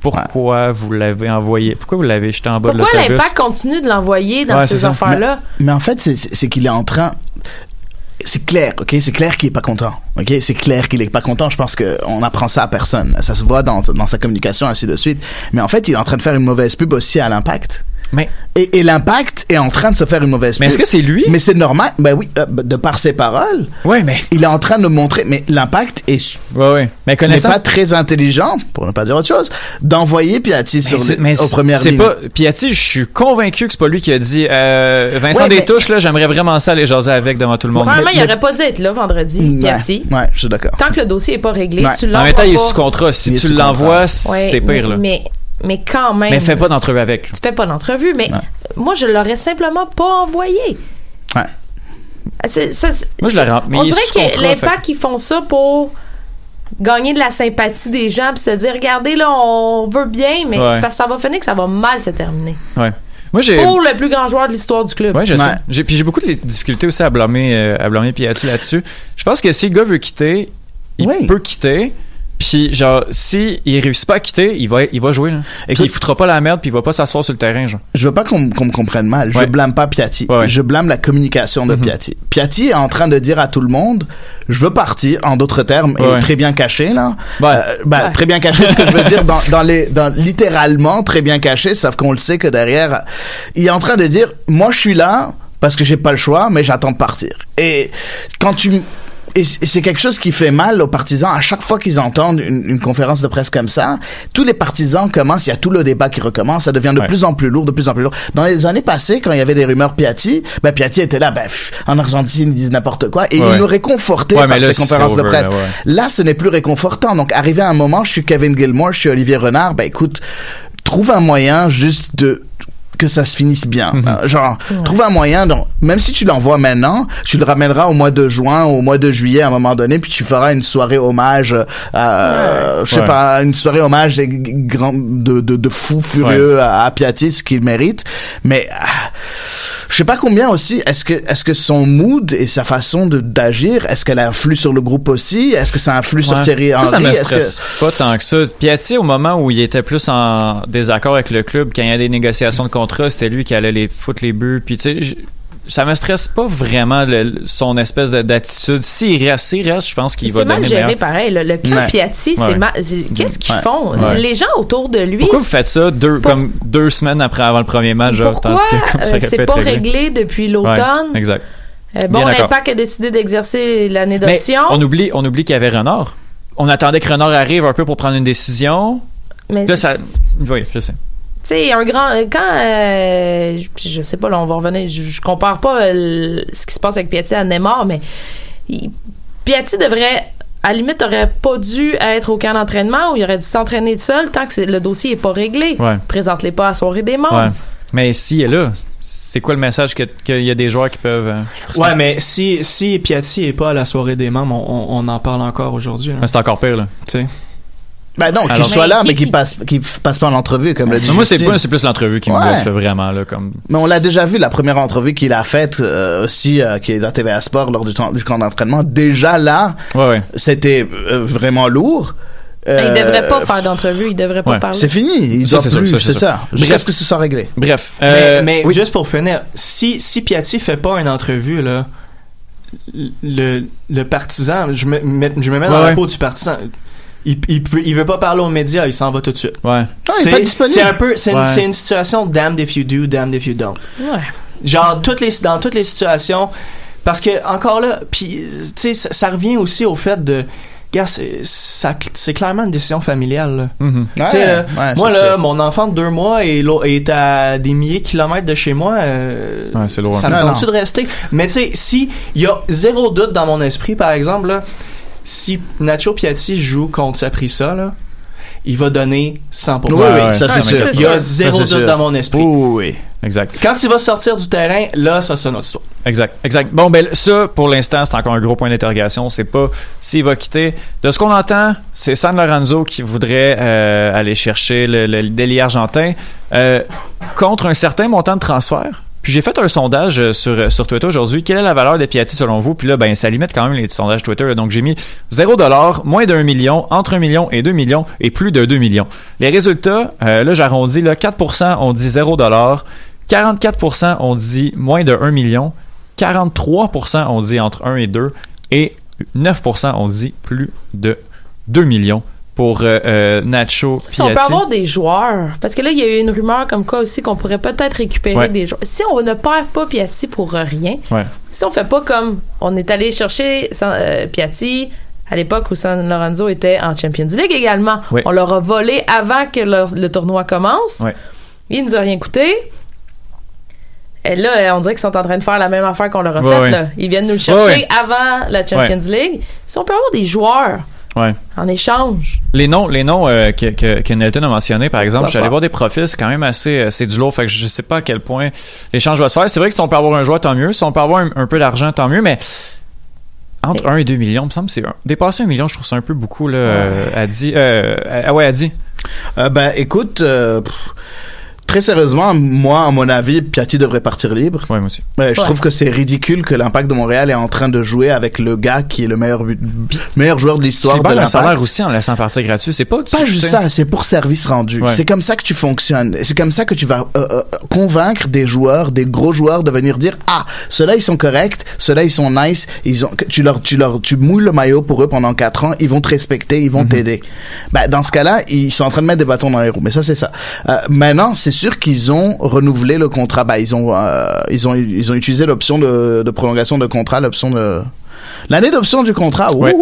pourquoi vous l'avez envoyé? Pourquoi vous l'avez jeté en bas Pourquoi de l'autobus? » l'impact continue de l'envoyer dans Ouais, ces affaires-là? Mais en fait, c'est- c'est c'est qu'il est en train. C'est clair, ok? C'est clair qu'il est pas content, ok? C'est clair qu'il est pas content. Je pense qu'on apprend ça à personne. Ça se voit dans, dans sa communication, ainsi de suite. Mais en fait, il est en train de faire une mauvaise pub aussi à l'impact. Mais, Et, et l'impact est en train de se faire une mauvaise mais est-ce que c'est lui? Mais c'est normal. Ben oui, euh, de par ses paroles, Ouais, mais... il est en train de montrer. Mais l'impact est Ouais, ouais. Mais n'est connaissant... pas très intelligent, pour ne pas dire autre chose, d'envoyer Piatti sur les- mais aux premières c'est lignes. pas Piatti, je suis convaincu que c'est pas lui qui a dit euh, Vincent Ouais, mais- Détouche là, j'aimerais vraiment ça aller jaser avec devant tout le monde. Probablement, il mais- aurait pas dû être là vendredi, Piatti. Ouais, je suis d'accord. Tant que le dossier est pas réglé, Ouais. tu en l'envoies même temps, il est sous contrat. Si tu l'envoies, contrat. Ouais, c'est pire là. Mais, mais quand même. Mais fais pas d'entrevue avec. Tu fais pas d'entrevue, mais moi, je l'aurais simplement pas envoyé. Ouais. C'est- ça- c'est- Moi, je le rends. Mais on il est dirait que l'impact, ils font ça pour gagner de la sympathie des gens puis se dire regardez là on veut bien mais Ouais. c'est parce que ça va finir que ça va mal se terminer Ouais. Moi, j'ai. pour le plus grand joueur de l'histoire du club Ouais, je Ouais. sais. J'ai- Puis j'ai beaucoup de difficultés aussi à blâmer, euh, à blâmer Piatti là-dessus. Je pense que si le gars veut quitter, il Oui. peut quitter. Puis genre, si il réussit pas à quitter, il va, il va jouer. Là. Et puis il foutra pas la merde, puis il va pas s'asseoir sur le terrain, genre. Je veux pas qu'on qu'on me comprenne mal. Je Ouais. blâme pas Piatti. Ouais, ouais. Je blâme la communication de Mhm. Piatti. Piatti est en train de dire à tout le monde, je veux partir, en d'autres termes, Ouais. et très bien caché, là. Ouais. Euh, ben, Ouais. Très bien caché, ce que je veux dire, dans, dans les, dans, littéralement très bien caché, sauf qu'on le sait que derrière, il est en train de dire, moi je suis là parce que j'ai pas le choix, mais j'attends de partir. Et quand tu et c'est quelque chose qui fait mal aux partisans. À chaque fois qu'ils entendent une, une conférence de presse comme ça, tous les partisans commencent, il y a tout le débat qui recommence, ça devient de Ouais. plus en plus lourd, de plus en plus lourd. Dans les années passées, quand il y avait des rumeurs Piatti, ben Piatti était là, ben, pff, en Argentine, ils disent n'importe quoi, et Ouais. il nous réconfortait Ouais, par là, ces conférences de presse. là, ouais. Là, ce n'est plus réconfortant. Donc, arrivé à un moment, je suis Kevin Gilmore, je suis Olivier Renard, ben écoute, trouve un moyen juste de que ça se finisse bien. Mhm. Euh, Genre, trouve un moyen, donc, même si tu l'envoies maintenant, tu le ramèneras au mois de juin, au mois de juillet à un moment donné, puis tu feras une soirée hommage, euh, je sais Ouais. pas, une soirée hommage des g- grands, de, de, de fous furieux à, à Piatti, ce qu'il mérite. Mais, ah, je sais pas combien aussi, est-ce que, est-ce que son mood et sa façon de, d'agir, est-ce qu'elle influe sur le groupe aussi? Est-ce que ça influe sur Ouais. Thierry Ça, Henry? ça me que- stresse pas tant que ça. Piatti, au moment où il était plus en désaccord avec le club, quand il y a des négociations de contrat, c'était lui qui allait les foutre les buts. Puis, tu sais, ça me stresse pas vraiment le- son espèce de- d'attitude. S'il reste, s'il reste, je pense qu'il va C'est mal donner géré meilleur. pareil. Le, le club Ouais. Piatti, Ouais. c'est Qu'est-ce qu'ils Ouais. font? Ouais. Les gens autour de lui. Pourquoi vous faites ça deux, comme deux semaines après avant le premier match, genre, Pourquoi tandis que comme ça euh, c'est pas réglé depuis l'automne? Ouais, exact. Euh, bon, l'Impact a décidé d'exercer l'année d'option. on oublie, on oublie qu'il y avait Renard. On attendait que Renard arrive un peu pour prendre une décision. Mais Là, ça. Oui, je sais. Tu sais, un grand. Quand. euh, je, je sais pas, là, on va revenir. Je, je compare pas euh, ce qui se passe avec Piatti à Neymar, mais. il- Piatti devrait. À la limite, aurait pas dû être au camp d'entraînement ou il aurait dû s'entraîner seul tant que le dossier est pas réglé. Ouais. Présente-les pas à la soirée des membres. Ouais. Mais s'il est là, c'est quoi le message que- qu'il y a des joueurs qui peuvent. euh, Ouais, mais si, si Piatti est pas à la soirée des membres, on, on- on en parle encore aujourd'hui. c'est encore pire, là. Tu sais. Ben non, qu'il soit là, Mais mais qui- qu'il passe, qu'il passe pas en entrevue, comme l'a dit moi, c'est c'est plus l'entrevue qui me Ouais. gosse, là, vraiment, là, comme. Mais on l'a déjà vu, la première entrevue qu'il a faite euh, aussi, euh, qui est dans TVA Sport lors du, temps- du camp d'entraînement. Déjà là, Ouais, ouais. c'était euh, vraiment lourd. Il Euh, devrait pas faire d'entrevue, il devrait pas ouais. parler. C'est fini, il Ça, doit plus, ça, c'est ça. Jusqu'à Bref. ce que ce soit réglé. Bref. Mais, euh, mais oui. juste pour finir, si, si Piatti fait pas une entrevue, là, le, le partisan, je me, mets- je me mets dans Ouais, la ouais. peau du partisan. Il, il, peut- il veut pas parler aux médias, il s'en va tout de suite. Ouais. Ah, il est C'est- pas disponible. C'est un peu, c'est une, Ouais. situation damned if you do, damned if you don't. Ouais. Genre toutes les dans toutes les situations parce que encore là puis tu sais ça, ça revient aussi au fait de gars c'est clairement une décision familiale là. Mhm. Là, ouais, moi là mon enfant de deux mois est, à des milliers de kilomètres de chez moi euh, Ouais, c'est loin. ça me Non, tente-tu de rester? Mais tu sais si il y a zéro doute dans mon esprit par exemple là si Nacho Piatti joue contre Saprissa là il va donner 100%. Oui, oui, ça ça, c'est sûr. Il y a zéro doute dans mon esprit. Oui, oui. Exact. Quand il va sortir du terrain, là, ça c'est notre histoire. Exact, exact. Bon, ben ça, pour l'instant, c'est encore un gros point d'interrogation. C'est pas s'il va quitter. De ce qu'on entend, c'est San Lorenzo qui voudrait euh, aller chercher le, le délit argentin euh, contre un certain montant de transfert. Puis j'ai fait un sondage euh, sur, euh, sur Twitter aujourd'hui. Quelle est la valeur des Piatti selon vous? Puis là, ben, ça limite quand même les sondages Twitter. Donc j'ai mis 0 moins d'un million, entre un million et 2 millions et plus de 2 millions. Les résultats, euh, là j'arrondis, là, 4% ont dit 0 44% ont dit moins de 1 million, 43% ont dit entre 1 et 2 et 9% ont dit plus de 2 millions pour euh, euh, Nacho Si on peut avoir des joueurs, parce que là, il y a eu une rumeur comme quoi aussi qu'on pourrait peut-être récupérer Ouais. des joueurs. Si on ne perd pas Piatti pour euh, rien, Ouais. si on fait pas comme on est allé chercher euh, Piatti à l'époque où San Lorenzo était en Champions League également, Ouais. on leur a volé avant que le, le tournoi commence. Il nous a rien coûté. Et là, on dirait qu'ils sont en train de faire la même affaire qu'on leur a faite. Ils viennent nous le chercher avant la Champions League. Si on peut avoir des joueurs Ouais. en échange, Les noms, les noms euh, que, que, que Nelton a mentionnés, par exemple, Pourquoi je suis allé pas? voir des profils, c'est quand même assez, euh, c'est du lourd. Fait que je sais pas à quel point l'échange va se faire. C'est vrai que si on peut avoir un joueur, tant mieux. Si on peut avoir un, un peu d'argent, tant mieux. Mais entre 1 et 2 millions, il me semble, que c'est un- dépasser un million, je trouve ça un peu beaucoup là. Euh, a dit, euh, ah ouais, dit. Euh, ben, écoute, euh, pff, très sérieusement, moi, à mon avis, Piatti devrait partir libre. Ouais, moi aussi. Ouais, je Ouais. trouve que c'est ridicule que l'Impact de Montréal est en train de jouer avec le gars qui est le meilleur, but- meilleur joueur de l'histoire de libères un salaire aussi en laissant partir gratuit. C'est pas, Pas juste ça, c'est pour service rendu. Ouais. C'est comme ça que tu fonctionnes. C'est comme ça que tu vas euh, euh, convaincre des joueurs, des gros joueurs de venir dire ah, ceux-là ils sont corrects, ceux-là ils sont nice, ils ont tu leur tu leur tu mouilles le maillot pour eux pendant quatre ans, ils vont te respecter, ils vont t'aider. Ben dans ce cas-là, ils sont en train de mettre des bâtons dans les roues. Mais ça c'est ça. Euh, maintenant, c'est sûr qu'ils ont renouvelé le contrat. Ben ils ont euh, ils ont ils ont utilisé l'option de, de prolongation de contrat, l'option de L'année d'option du contrat, Ouais.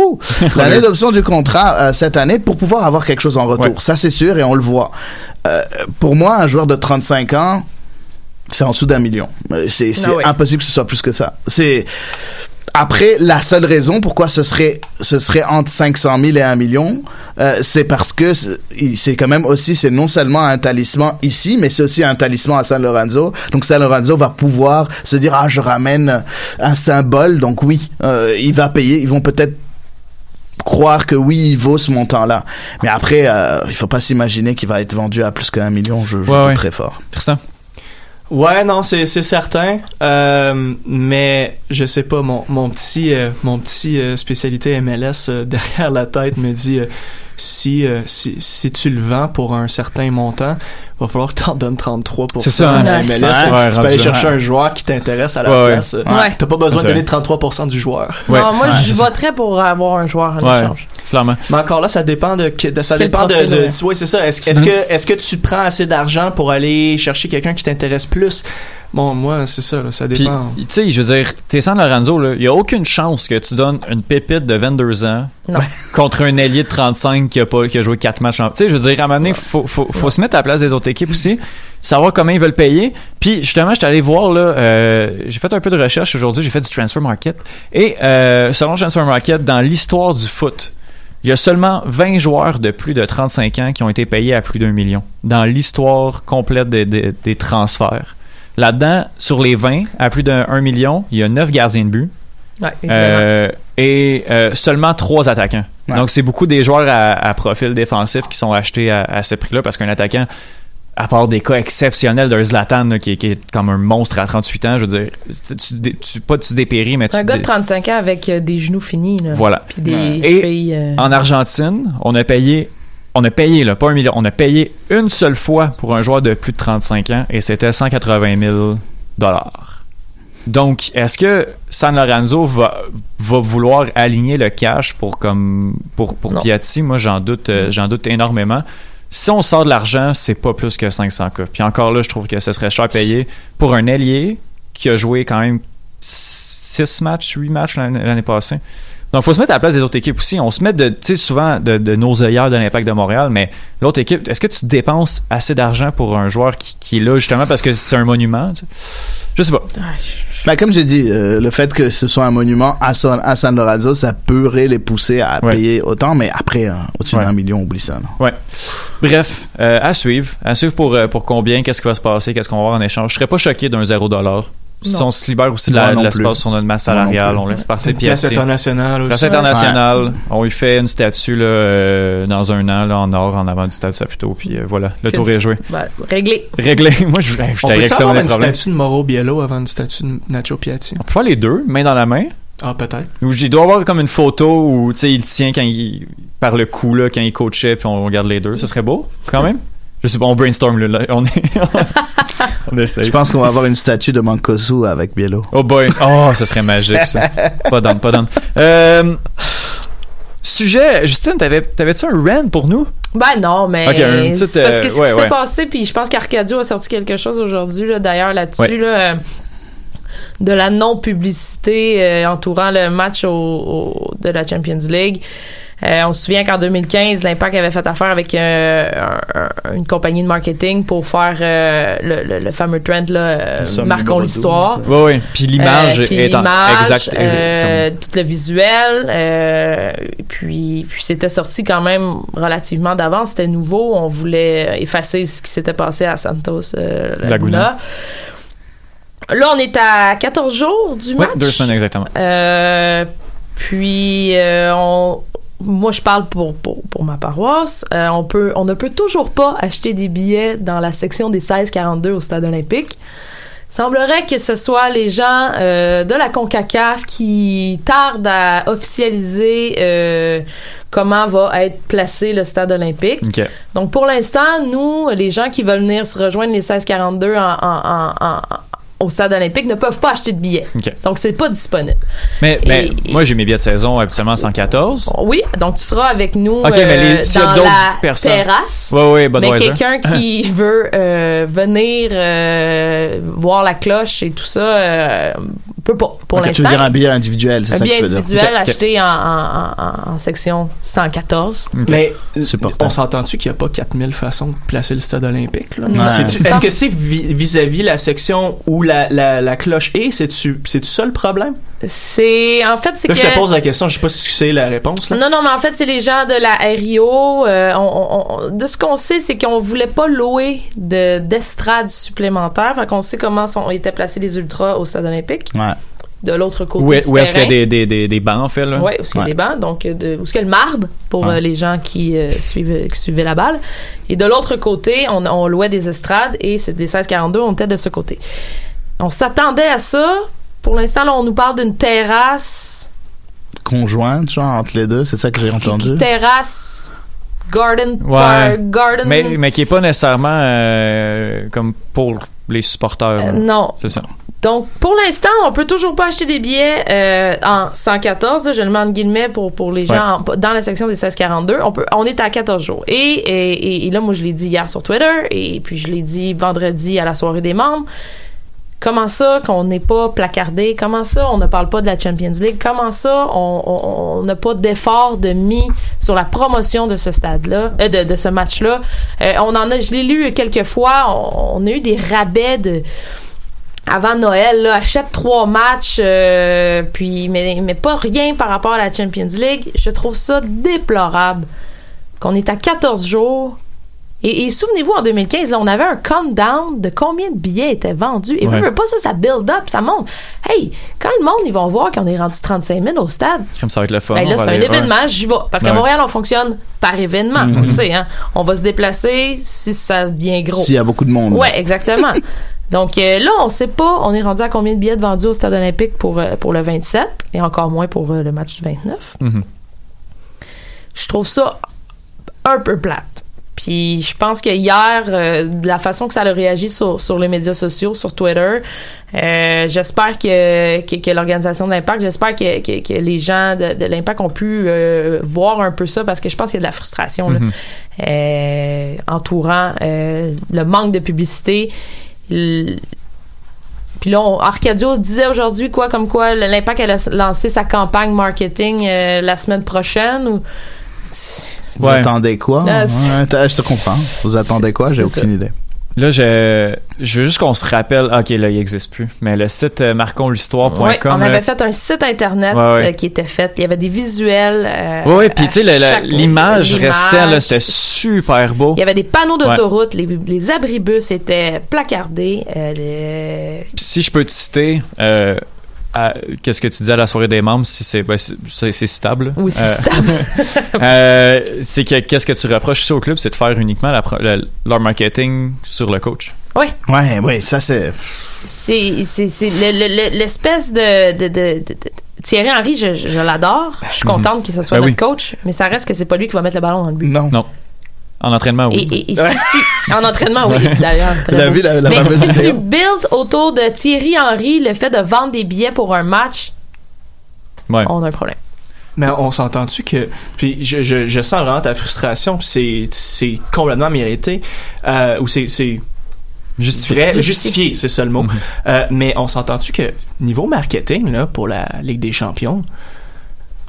l'année d'option du contrat euh, cette année pour pouvoir avoir quelque chose en retour. Ouais. Ça, c'est sûr et on le voit. Euh, pour moi, un joueur de 35 ans, c'est en dessous d'un million. C'est c'est Ah ouais. impossible que ce soit plus que ça. C'est après, la seule raison pourquoi ce serait, ce serait entre 500 000 et 1 million, euh, c'est parce que c'est- quand même aussi, c'est non seulement un talisman ici, mais c'est aussi un talisman à San Lorenzo. Donc San Lorenzo va pouvoir se dire, ah, je ramène un symbole, donc oui, euh, il va payer, ils vont peut-être croire que oui, il vaut ce montant-là. Mais après, euh, il faut pas s'imaginer qu'il va être vendu à plus qu'un million, je, je ouais. très fort. Tristan? Ouais, non, c'est certain. Euh, mais je sais pas, mon, mon petit euh, mon petit euh, spécialité MLS euh, derrière la tête me dit euh, si, euh, si si tu le vends pour un certain montant, va falloir que t'en donnes 33 C'est ça, hein? à la MLS. Ouais, si tu peux aller chercher un joueur qui t'intéresse à la place, euh, Ouais. t'as pas besoin de donner ça. 33% du joueur. non, moi, je voterais pour avoir un joueur en Ouais, échange. clairement. Mais encore là, ça dépend de, que- de- ça Quel dépend de, de, ouais. oui, c'est ça. Est-ce Tu est-ce donnes- que est-ce que tu prends assez d'argent pour aller chercher quelqu'un qui t'intéresse plus? Bon, moi, c'est ça, là, ça dépend. tu sais, je veux dire, t'es San Lorenzo, il y a aucune chance que tu donnes une pépite de 22 ans Non. contre un ailier de 35 qui a, pas, qui a joué 4 matchs en... Tu sais, je veux dire, à un moment donné, faut, faut, faut se mettre à la place des autres équipes aussi, savoir comment ils veulent payer. Puis, justement, j'étais allé voir, là, euh, j'ai fait un peu de recherche aujourd'hui, j'ai fait du Transfer Market. Et, euh, selon Transfer Market, dans l'histoire du foot, il y a seulement 20 joueurs de plus de 35 ans qui ont été payés à plus d'un million dans l'histoire complète des- des- des transferts. Là-dedans, sur les 20 à plus d'un 1 million, il y a 9 gardiens de but. Ouais. Euh, et euh, seulement 3 attaquants. Donc, c'est beaucoup des joueurs à, à profil défensif qui sont achetés à, à ce prix-là parce qu'un attaquant, à part des cas exceptionnels d'un Zlatan là, qui, est- qui est comme un monstre à 38 ans, je veux dire, tu, pas tu dépéris, mais tu. un gars de dé- 35 ans avec euh, des genoux finis. Là. Voilà. Puis des Et chevilles. euh, En Argentine, on a payé, on a payé là, pas un million, on a payé une seule fois pour un joueur de plus de 35 ans et c'était 180 000 dollars. Donc, est-ce que San Lorenzo va, va vouloir aligner le cash pour comme pour. Piatti? Moi, j'en doute, euh, j'en doute énormément. Si on sort de l'argent, c'est pas plus que 500 k. Puis encore là, je trouve que ce serait cher payé pour un ailier qui a joué quand même 6 matchs, 8 matchs l'année passée. Donc, il faut se mettre à la place des autres équipes aussi. On se met de, tu sais, souvent de, de nos œillères de l'Impact de Montréal, mais l'autre équipe, est-ce que tu dépenses assez d'argent pour un joueur qui, qui est là justement parce que c'est un monument? tu sais? Je sais pas. Ben, comme j'ai dit, euh, le fait que ce soit un monument à San, à San Lorenzo, ça pourrait les pousser à Ouais. payer autant, mais après, euh, au-dessus Ouais. d'un million, oublie ça. là. Ouais. Bref, euh, à suivre. À suivre pour, euh, pour combien, qu'est-ce qui va se passer, qu'est-ce qu'on va avoir en échange. Je serais pas choqué d'un 0 dollar. Si Non. On se libère aussi de la- de non l'espace sur notre masse salariale, on laisse partir Une place Piatti. internationale Place aussi. internationale. On lui fait une statue là, euh, dans un an là, en or en avant du stade Saputo. Puis euh, voilà, le Que tour du- est joué. ben, réglé. Réglé. Moi, je, je On peut ça avoir une statue de Mauro Biello avant une statue de Nacho Piatti? On peut faire les deux, main dans la main. Ah, peut-être. Ou il doit avoir comme une photo où tu sais il tient quand il par le cou là quand il coachait puis on regarde les deux. Ce serait beau quand même. Je sais pas, on brainstorm là. On est on essaye. Je pense qu'on va avoir une statue de Mancosu avec Biello. Oh boy. Oh, ce serait magique ça. pas d'âne, pas d'âne. Euh, sujet, Justine, t'avais, t'avais-tu un rant pour nous? Ben non, mais Ok, un petit, c'est parce euh, que ce ouais, qui ouais. s'est passé, puis je pense qu'Arcadio a sorti quelque chose aujourd'hui, là, d'ailleurs, là-dessus, Ouais. là, euh, de la non-publicité euh, entourant le match au, au- de la Champions League. Euh, on se souvient qu'en 2015, l'Impact avait fait affaire avec euh, un- un- une compagnie de marketing pour faire euh, le, le- le fameux trend, là, Marquons l'histoire. Oui, oui. Puis l'image est en exact. exact. tout le visuel. puis puis c'était sorti quand même relativement d'avance. C'était nouveau. On voulait effacer ce qui s'était passé à Santos Laguna. Laguna. Là, on est à 14 jours du Oui, match. deux semaines exactement. Puis on moi je parle pour, pour, pour ma paroisse. Euh, on peut on ne peut toujours pas acheter des billets dans la section des 16-42 au stade olympique. Semblerait que ce soit les gens euh, de la CONCACAF qui tardent à officialiser euh, comment va être placé le stade olympique. Donc pour l'instant, nous, les gens qui veulent venir se rejoindre les 1642 en, en- en- en- au stade olympique ne peuvent pas acheter de billets. OK. Donc c'est pas disponible. Mais, mais Et- moi, j'ai mes billets de saison habituellement 114. Oui, donc tu seras avec nous OK, mais les- euh, s'il y a dans la personnes. terrasse. Oui, oui, Mais quelqu'un qui veut euh, venir euh, voir la cloche et tout ça, euh, peut pas, pour tu veux dire un billet individuel, c'est Un ça que billet tu veux dire. individuel ok. acheté en, en- en- en section 114. Mais on s'entend-tu qu'il n'y a pas 4000 façons de placer le stade olympique? là? Ouais. Est-ce que c'est vi- vis-à-vis la section où la, la, la cloche est? C'est-tu c'est-tu ça le problème? C'est en fait c'est Là, que je te pose la question, je sais pas si tu sais la réponse. Là. Non, non, mais en fait, c'est les gens de la RIO. euh, on- on- on- de ce qu'on sait, c'est qu'on voulait pas louer de, d'estrade supplémentaire. Fait qu'on sait comment sont, étaient placés les ultras au stade olympique. Ouais. De l'autre côté Où, est- du où est-ce qu'il y a des, des, des, des bancs, en fait, là? Ouais, où est-ce qu'il y a des bancs, donc de, où est-ce qu'il y a le marbre pour Ouais. euh, les gens qui, euh, suivent, qui suivaient la balle. Et de l'autre côté, on, on louait des estrades et c'est des 16-42, on était de ce côté. On s'attendait à ça. Pour l'instant, là, on nous parle d'une terrasse Conjointe, genre, entre les deux, c'est ça que j'ai entendu? terrasse garden Ouais. par- garden Mais, mais qui est pas nécessairement euh, comme pour les supporters. là. non. C'est ça. donc pour l'instant on peut toujours pas acheter des billets euh, en 114 là, je le mets en guillemets pour pour les gens en- dans la section des 1642 on peut on est à 14 jours et et, et- et là moi je l'ai dit hier sur Twitter et puis je l'ai dit vendredi à la soirée des membres Comment ça qu'on n'est pas placardé? Comment ça on ne parle pas de la Champions League? Comment ça on- n'a pas d'effort de mis sur la promotion de ce stade-là, euh, de, ce match-là? Euh, on en a, je l'ai lu quelques fois, on, a eu des rabais de avant Noël, achète trois matchs, euh, puis mais, mais pas rien par rapport à la Champions League. Je trouve ça déplorable qu'on est à 14 jours. Et, et souvenez-vous, en 2015, là, on avait un countdown de combien de billets étaient vendus. Et Ouais. veux pas ça, ça build up, ça monte. Hey, quand le monde, ils vont voir qu'on est rendu 35 000 au stade, Comme ça va être le fun. ben là, c'est un aller- événement, ouais. j'y vais. Parce qu'à. Montréal, on fonctionne par événement. Mhm. On le sait, hein. On va se déplacer si ça devient gros. S'il y a beaucoup de monde. Ouais, exactement. Donc euh, là, on sait pas, on est rendu à combien de billets de vendus au Stade olympique pour, euh, pour le 27 et encore moins pour euh, le match du 29. Mhm. Je trouve ça un peu plate. Puis je pense que hier, euh, de la façon que ça a réagi sur, sur les médias sociaux, sur Twitter, euh, j'espère que, que, que l'organisation de l'Impact, j'espère que, que, que les gens de, de l'Impact ont pu euh, voir un peu ça parce que je pense qu'il y a de la frustration là, Mhm. euh, entourant euh, le manque de publicité. Puis là, on- Arcadio disait aujourd'hui quoi, comme quoi l'Impact allait lancer sa campagne marketing euh, la semaine prochaine ou Vous Ouais. attendez quoi? Là, Ouais, je te comprends. Vous attendez quoi? J'ai aucune ça. idée. Là, je, je veux juste qu'on se rappelle. Ok, là, il n'existe plus. Mais le site euh, marconl'histoire.com. Ouais, on avait fait un site internet Ouais, ouais. euh, qui était fait. Il y avait des visuels. euh, Ouais, puis tu sais, l'image restait, là, c'était super beau. Il y avait des panneaux d'autoroute, les, les abribus étaient placardés. euh, les- Puis si je peux te citer, euh, qu'est-ce que tu disais à la soirée des membres, si c'est ben, c'est- c'est c'est citable. Oui, c'est Euh, citable. euh, c'est que qu'est-ce que tu reproches aussi au club, c'est de faire uniquement la pro- le- leur marketing sur le coach? Oui. Ouais, ouais, ça c'est. C'est c'est- c'est le- le- le- l'espèce de, de, de- de- de- Thierry Henry, je, je l'adore. Je suis contente que ce soit Ben notre oui. coach, mais ça reste que c'est pas lui qui va mettre le ballon dans le but. Non. Non. En entraînement, oui. Et, et- et si tu. En entraînement, oui, d'ailleurs. La vie, la- la Mais si tu builds autour de Thierry Henry le fait de vendre des billets pour un match, Ouais. on a un problème. Mais on s'entend-tu que. Puis je, je, je sens vraiment ta frustration, puis c'est, c'est complètement mérité. Euh, ou c'est. c'est Justifié. vrai, Justifié. justifié, c'est ça le mot. Euh, mais on s'entend-tu que, niveau marketing, là, pour la Ligue des Champions,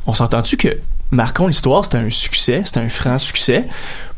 on s'entend-tu que Marquons l'histoire, c'était un succès, c'était un franc succès.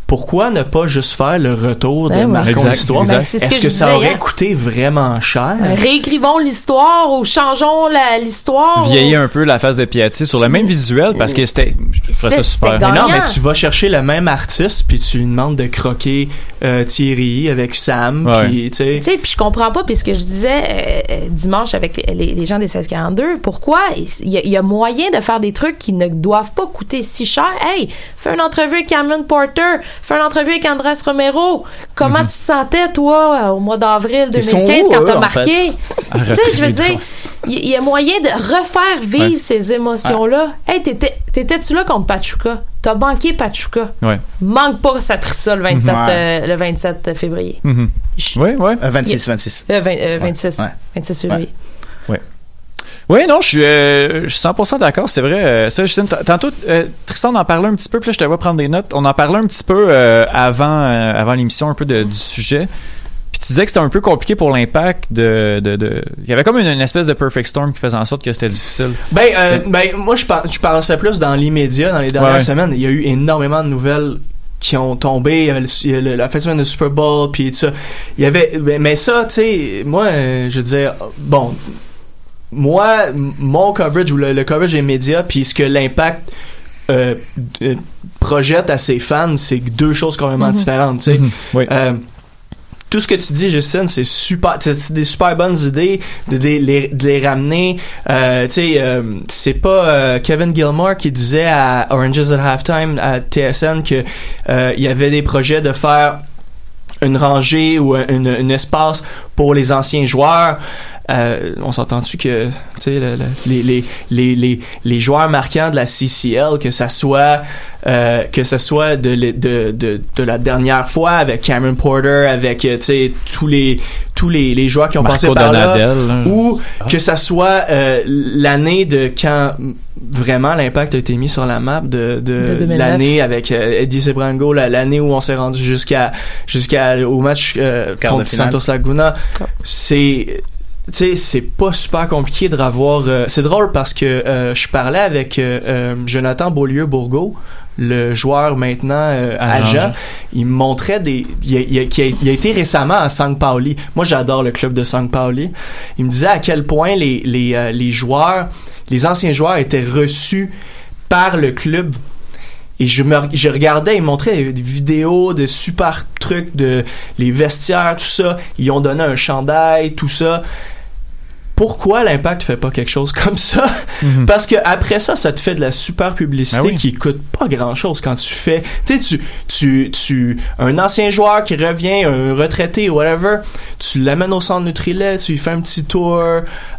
Pourquoi ne pas juste faire le retour de Ben oui. Marquons Exact, l'histoire? Ben, Est-ce que que, je ça aurait hier. coûté vraiment cher? Réécrivons l'histoire ou changeons la- l'histoire. Vieillir un peu la face de Piatti sur le même visuel parce que c'était. Je ça super. Mais non, mais tu vas chercher le même artiste puis tu lui demandes de croquer euh, Thierry avec Sam Ouais. puis tu sais Tu sais, puis je comprends pas, puis ce que je disais euh, euh, dimanche avec les, les- les gens des 1642, pourquoi il y, a- il y a moyen de faire des trucs qui ne doivent pas coûter si cher? Hey, fais une entrevue avec Cameron Porter, fais une entrevue avec Andrés Romero. Comment tu te sentais, toi, au mois d'avril Ils sont 2015, où, quand t'as marqué? Tu sais, je veux dire, il y, a moyen de refaire vivre Ouais. ces émotions-là. Hey, t'étais- t'étais-tu là contre Pachuca? T'as banqué Pachuca. Ouais. Manque pas que ça a pris ça le 27, Ouais. euh, le 27 février. Mhm. Je- Ouais, ouais. Euh, 26, 26. euh, vingt- euh, 26, Ouais. 26 février. Oui, non, je suis, euh, je suis 100% d'accord, c'est vrai. Euh, ça, Justine, tantôt, euh, Tristan en parlait un petit peu, puis là, je te vois prendre des notes. On en parlait un petit peu euh, avant, euh, avant l'émission, un peu de- du sujet. Puis tu disais que c'était un peu compliqué pour l'impact de, de, de- Il y avait comme une, une espèce de perfect storm qui faisait en sorte que c'était difficile. Ben, euh, ben moi, je, je pensais plus dans l'immédiat, dans les dernières Ouais. semaines. Il y a eu énormément de nouvelles qui ont tombé. Il y avait le- le- la fin de semaine de Super Bowl, puis tout ça. Il y avait, ben, mais ça, tu sais, moi, je veux dire, bon, moi, mon coverage ou le, le coverage des médias, puis ce que l'impact euh, euh, projette à ses fans, c'est deux choses complètement Mhm. différentes, tu sais. Mhm. Oui. Euh, tout ce que tu dis, Justine, c'est super, c'est c'est des super bonnes idées de, de les, de les ramener. Euh, tu sais, euh, c'est pas euh, Kevin Gilmore qui disait à Oranges at Halftime à TSN que euh, il y avait des projets de faire une rangée ou un, une- un espace pour les anciens joueurs. Euh, on s'entend-tu que tu sais le- le- les, les, les, les, les joueurs marquants de la CCL que ça soit euh, que ce soit de, de, de, de la dernière fois avec Cameron Porter avec euh, tu sais tous les tous les, les joueurs qui ont Marco passé par là Donadel, là. ou que ça soit euh, l'année de quand vraiment l'impact a été mis sur la map de, de, De 2009. l'année avec euh, Eddie Sebrango la- l'année où on s'est rendu jusqu'à jusqu'à au match euh, contre. Santos Laguna c'est tu sais c'est pas super compliqué de revoir euh, c'est drôle parce que euh, je parlais avec euh, Jonathan Beaulieu Bourgo le joueur maintenant euh, Agent. il me montrait des il a, il il été récemment à San Pauli moi j'adore le club de San Pauli il me disait à quel point les les, les joueurs les anciens joueurs étaient reçus par le club et je me je regardais, ils montraient des vidéos de super trucs de les vestiaires, tout ça. Ils ont donné un chandail, tout ça. Pourquoi l'impact fait pas quelque chose comme ça? Mhm. Parce que après ça, ça te fait de la super publicité Ben oui. qui coûte pas grand chose quand tu fais. Tu sais, tu tu tu un ancien joueur qui revient, un retraité, whatever, tu l'amènes au centre Nutrilet, tu lui fais un petit tour,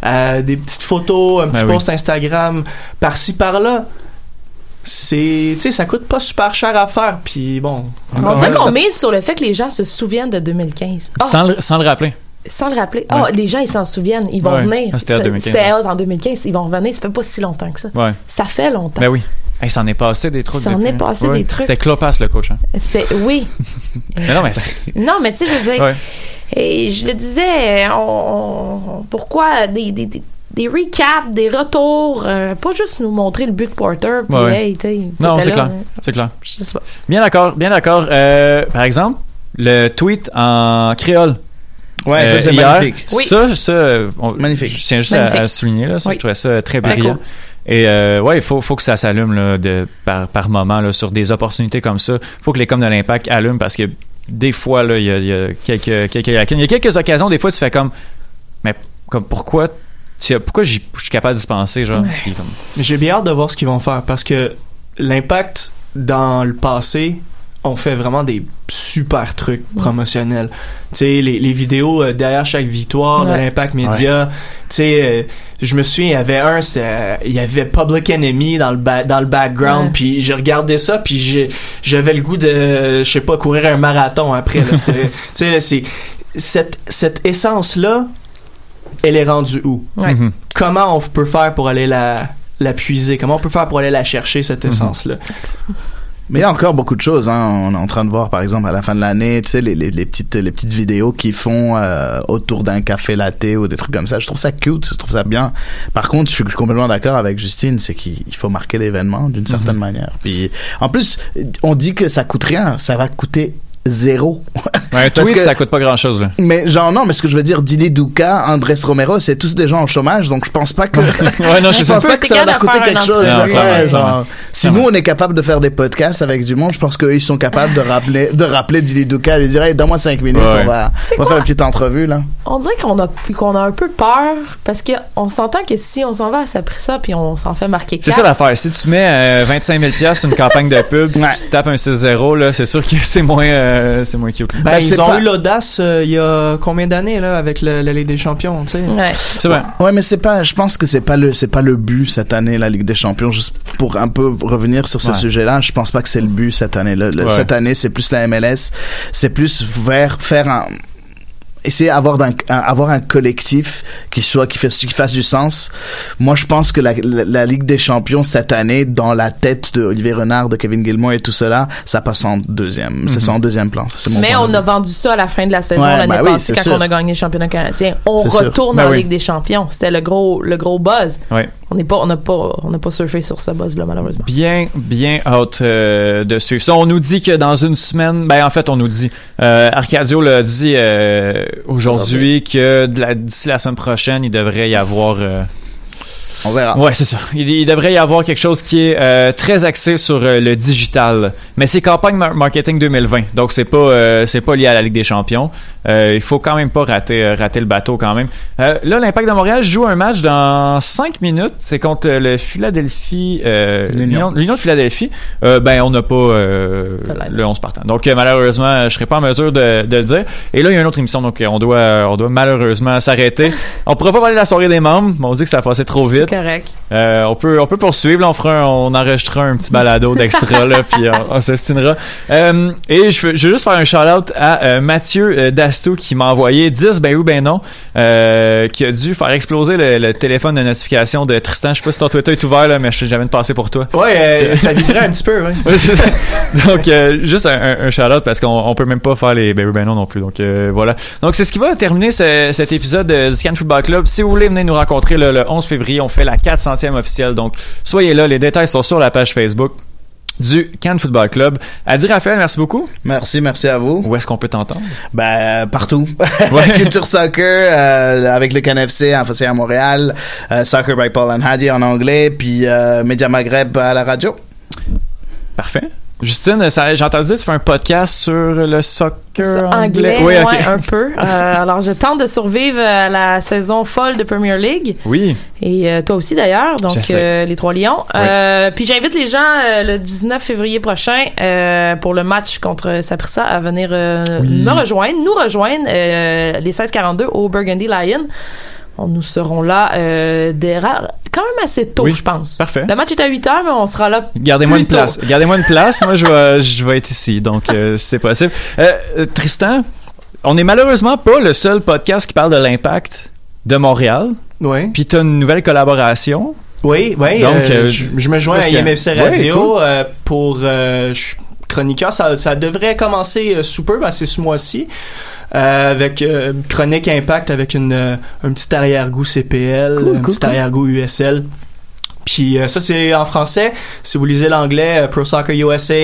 euh, des petites photos, un petit Ben oui. post Instagram, par-ci par-là c'est tu sais ça coûte pas super cher à faire puis bon On dirait qu'on mise sur le fait que les gens se souviennent de 2015. Ah, Sans, le, sans le rappeler. Sans le rappeler. Ah, Ouais. les gens, ils s'en souviennent. Ils vont Ouais. venir. Ah, c'était en Ça- 2015, C'était ouais. en 2015. Ils vont revenir. Ça fait pas si longtemps que ça. Ouais. Ça fait longtemps. Ben oui. Hey, s'en est passé des trucs. S'en depuis, est hein. passé des trucs. C'était Clopas, le coach. Hein. C'est, oui. Mais non, mais c'est- Non, mais tu sais, je veux dire, et je le disais, on, on- pourquoi des, des, des, des recaps, des retours, euh, pas juste nous montrer le but de Porter, puis Ouais. hey, tu sais, Non, c'est clair. hein. C'est clair. Je sais pas. Bien d'accord, bien d'accord. Euh, par exemple, le tweet en créole. Ouais, ça, c'est hier, magnifique. Oui. Ça, ça, euh, on- Magnifique. Je tiens juste à, Magnifique. à souligner là, ça, Oui. je trouvais ça très brillant. cool. Et euh, ouais, il faut, faut que ça s'allume là, de, par, par moment là, sur des opportunités comme ça. faut que les coms de l'impact allument parce que des fois, là, il y a, il y a quelques, quelques, il y a quelques occasions, des fois, tu fais comme, mais comme pourquoi, tu pourquoi je suis capable de se penser, genre, comme- mais j'ai bien hâte de voir ce qu'ils vont faire parce que l'impact dans le passé on fait vraiment des super trucs promotionnels. Tu sais, les, les vidéos euh, derrière chaque victoire de l'Impact Média. Tu sais, euh, je me souviens, il y avait un, c'était, euh, il y avait Public Enemy dans le, ba- dans le background, puis j'ai regardé ça, puis j'ai- j'avais le goût de, je sais pas, courir un marathon après. là. Tu sais, là, c'est cette, cette essence-là, elle est rendue où? Ouais. Mhm. Comment on peut faire pour aller la, la puiser? Comment on peut faire pour aller la chercher, cette essence-là? Mais il y a encore beaucoup de choses. Hein. On est en train de voir, par exemple, à la fin de l'année, tu sais, les, les, les petites les petites vidéos qu'ils font euh, autour d'un café latte ou des trucs comme ça. Je trouve ça cute, je trouve ça bien. Par contre, je suis complètement d'accord avec Justine, c'est qu'il il faut marquer l'événement d'une certaine manière. Puis, en plus, on dit que ça coûte rien, ça va coûter zéro. Ouais, un tweet, que- ça coûte pas grand chose, là. Mais genre non, mais ce que je veux dire, Dili Duka, Andrés Romero, c'est tous des gens en chômage, donc je pense pas que Ouais, non, je pense pas. que ça va leur coûter quelque chose. Ouais, Ouais, genre, si nous on est capable de faire des podcasts avec du monde, je pense qu'eux ils sont capables de rappeler, de rappeler Dili Duka, lui dire hey, donne-moi cinq minutes, Ouais. on va, on va faire une petite entrevue là. On dirait qu'on a, qu'on a un peu peur parce qu'on s'entend que si on s'en va à ça pris ça puis on s'en fait marquer C'est ça l'affaire. Si tu mets euh, 25 000 pièces sur une campagne de pub, tu tapes un 6-0, là, c'est sûr que c'est moins, euh, c'est moins cute. Ben, Ben, ils ont pas- eu l'audace euh, il y a combien d'années là avec le- la Ligue des Champions, tu sais? Ouais. C'est vrai. Ouais, mais c'est pas, je pense que c'est pas le, c'est pas le but cette année, la Ligue des Champions. Juste pour un peu revenir sur ce Ouais. sujet-là, je pense pas que c'est le but cette année. Le- le- Ouais. Cette année, c'est plus la MLS, c'est plus vers faire un, essayer d'avoir un, un- avoir un collectif qui soit qui fasse qui fasse du sens. Moi, je pense que la, la, la Ligue des Champions cette année, dans la tête de Olivier Renard, de Kevin Gilmour et tout cela, ça passe en deuxième. C'est ça en deuxième plan. Mon Mais on a vendu ça à la fin de la saison Ouais, l'année ben oui, passée quand sûr. on a gagné le championnat canadien. On retourne Ben en oui. Ligue des Champions. C'était le gros, le gros buzz. Ouais. On n'est pas, on n'a pas, on n'a pas surfé sur ce buzz-là malheureusement. Bien, bien hâte euh, de suivre ça. On nous dit que dans une semaine, ben en fait, on nous dit, euh, Arcadio l'a dit euh, aujourd'hui que d'ici la semaine prochaine, il devrait y avoir. euh, On verra. Ouais, c'est ça. Il, il devrait y avoir quelque chose qui est euh, très axé sur euh, le digital. Mais c'est campagne mar- marketing 2020, donc c'est pas euh, c'est pas lié à la Ligue des Champions. Euh, il faut quand même pas rater euh, rater le bateau quand même. Euh, là, l'Impact de Montréal joue un match dans 5 minutes. C'est contre le Philadelphie, euh, l'Union l'Union de Philadelphie. Euh, ben on n'a pas euh, le 11 partant. Donc euh, malheureusement, je serai pas en mesure de, de le dire. Et là, il y a une autre émission, donc euh, on doit on doit malheureusement s'arrêter. On pourra pas parler de la soirée des membres. mais On dit que ça a passé trop vite. C'est correct. Euh, on peut on peut poursuivre là, on fera un- on enregistrera un petit balado d'extra là puis on, on s'estinera Euh, et je veux, je veux juste faire un shout out à euh, Mathieu Dastou qui m'a envoyé 10 ben oui ben non qui a dû faire exploser le, le téléphone de notification de Tristan. Je sais pas si ton Twitter est ouvert là mais je sais jamais de passer pour toi. Ouais, ça vibrait un petit peu, ouais. Donc juste un, un, un shout-out parce qu'on on peut même pas faire les ben oui, ben non non plus. Donc voilà. Donc c'est ce qui va terminer ce- cet épisode de, du Scan Football Club. Si vous voulez venez nous rencontrer là, le 11 février on fait la 400e officielle donc soyez là les détails sont sur la page Facebook du Cannes Football Club. Adi Raphaël, merci beaucoup. Merci, merci à vous. Où est-ce qu'on peut t'entendre? Ben, partout. Ouais. Culture Soccer, euh, avec le CanFC en français à Montréal, euh, Soccer by Paul and Hadi en anglais, puis euh, Média Maghreb à la radio. Parfait. Justine, j'ai entendu dire que tu fais un podcast sur le soccer Anglais, Oui, ouais, ok. un peu. Euh, alors, je tente de survivre à la saison folle de Premier League. Oui. Et euh, toi aussi d'ailleurs, donc euh, les Trois Lions. Oui. Puis j'invite les gens le 19 février prochain pour le match contre Saprissa à venir me rejoindre, nous rejoindre les 16-42 au Burgundy Lion. On, nous serons là euh, des ra- quand même assez tôt, Oui. je pense. Parfait. Le match est à 8 heures, mais on sera là. Gardez-moi une place. Gardez-moi une place. Moi, je vais, je vais être ici. Donc, euh, si c'est possible. Euh, Tristan, on n'est malheureusement pas le seul podcast qui parle de l'impact de Montréal. Oui. Puis, tu as une nouvelle collaboration. Oui, oui. Donc, euh, euh, je, je me joins à IMFC Radio cool. euh, pour euh, je suis chroniqueur. Ça, ça devrait commencer euh, sous peu, ben, c'est ce mois-ci. Euh, avec euh, chronique impact avec une euh, un petit arrière-goût CPL, Cool, un cool, petit cool. arrière-goût USL. Puis euh, ça c'est en français. Si vous lisez l'anglais, euh, Pro Soccer USA,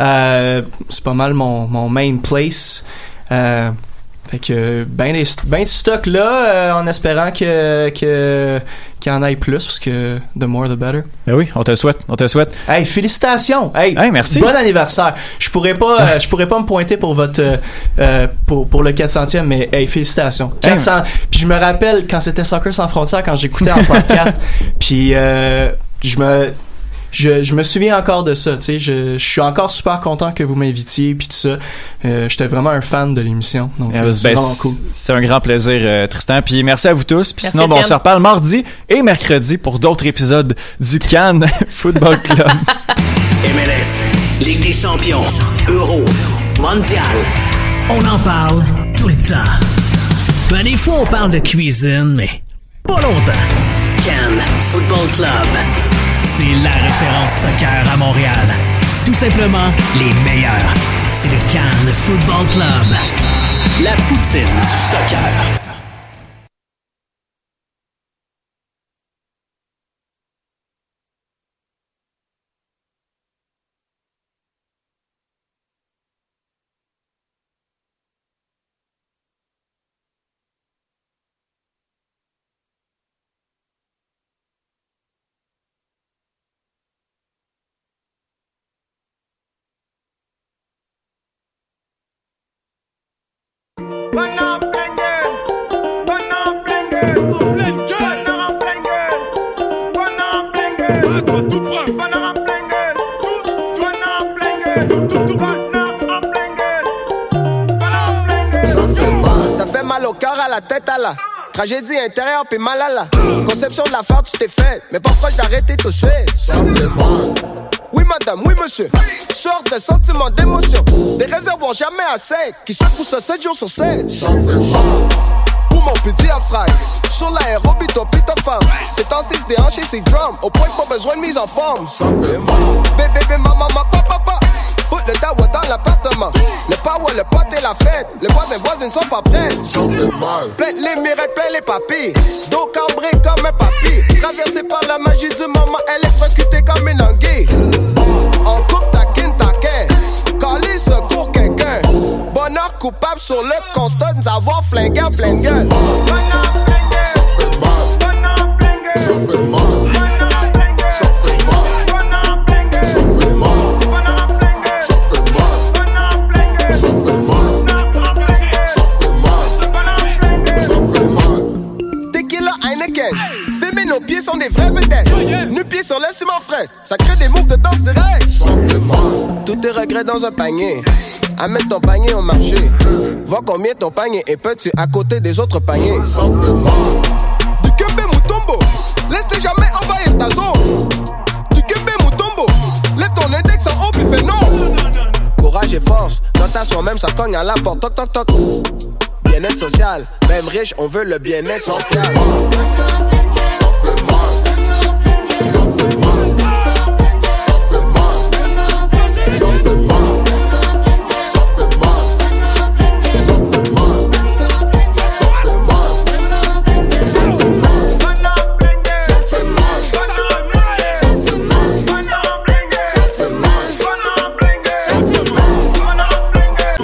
euh, c'est pas mal mon, mon main place. Fait que ben des ben de stock là, euh, en espérant que que qu'il y en ait plus parce que the more the better. Ben oui, on te le souhaite. On te le souhaite. Hey, félicitations. Hey, Hey, merci. Bon anniversaire. Je pourrais pas euh, je pourrais pas me pointer pour votre euh, euh, pour pour le 400e mais hey, félicitations. 400 puis je me rappelle quand c'était Soccer sans frontières quand j'écoutais en podcast puis euh, je me je, je me souviens encore de ça, tu sais, je, je suis encore super content que vous m'invitiez puis tout ça. Euh, J'étais vraiment un fan de l'émission, donc euh, c'est Ben, vraiment cool. C'est un grand plaisir, euh, Tristan. Puis merci à vous tous. Puis sinon, ben, on se reparle mardi et mercredi pour d'autres épisodes du Cannes Football Club. MLS, Ligue des champions, Euro, Mondial. On en parle tout le temps. Ben, des fois, on parle de cuisine, mais pas longtemps. Cannes Football Club. C'est la référence soccer à Montréal. Tout simplement les meilleurs. C'est le Cannes Football Club. La poutine du soccer. Tragédie intérieure, puis mal à la conception de la farce, tu t'es fait. Mais pas proche d'arrêter tout de. Oui madame, oui monsieur. Sort des sentiments d'émotion. Des réservoirs jamais à sec. Qui secouent 7 jours sur 7. J'en fais pas. Pour mon petit affraille. Sur l'aérobie, top femme. C'est en 6 déhanché, c'est drum. Au point pas besoin de mise en forme. Bébé, maman, papa, papa. Le dawa dans l'appartement. Le power, le pote et la fête. Les voisins, voisines sont pas prêts. Ça fait mal. Plein les mirettes, plein les papilles. Dos cambré comme un papy. Traversé par la magie du moment, électrocutée comme une anguille. En coupe, taquine, taquin. Calé, secours quelqu'un. Bonheur coupable sur le constat nous avoir flingué en pleine gueule. Mal. Fait mal. Pieds sont des vrais vedettes. Nu pieds sur le ciment frais. Ça crée des moves de danse mal. Tous tes regrets dans un panier. Amène ton panier au marché. Vois combien ton panier est petit à côté des autres paniers. Du Kembe Mutombo. Laisse-les jamais envahir ta zone. Du Kembe Mutombo. Lève ton index en haut puis fais non. Courage et force. Notation même ça cogne à la porte. Toc toc toc. Social. Même riche, on veut le bien-être social.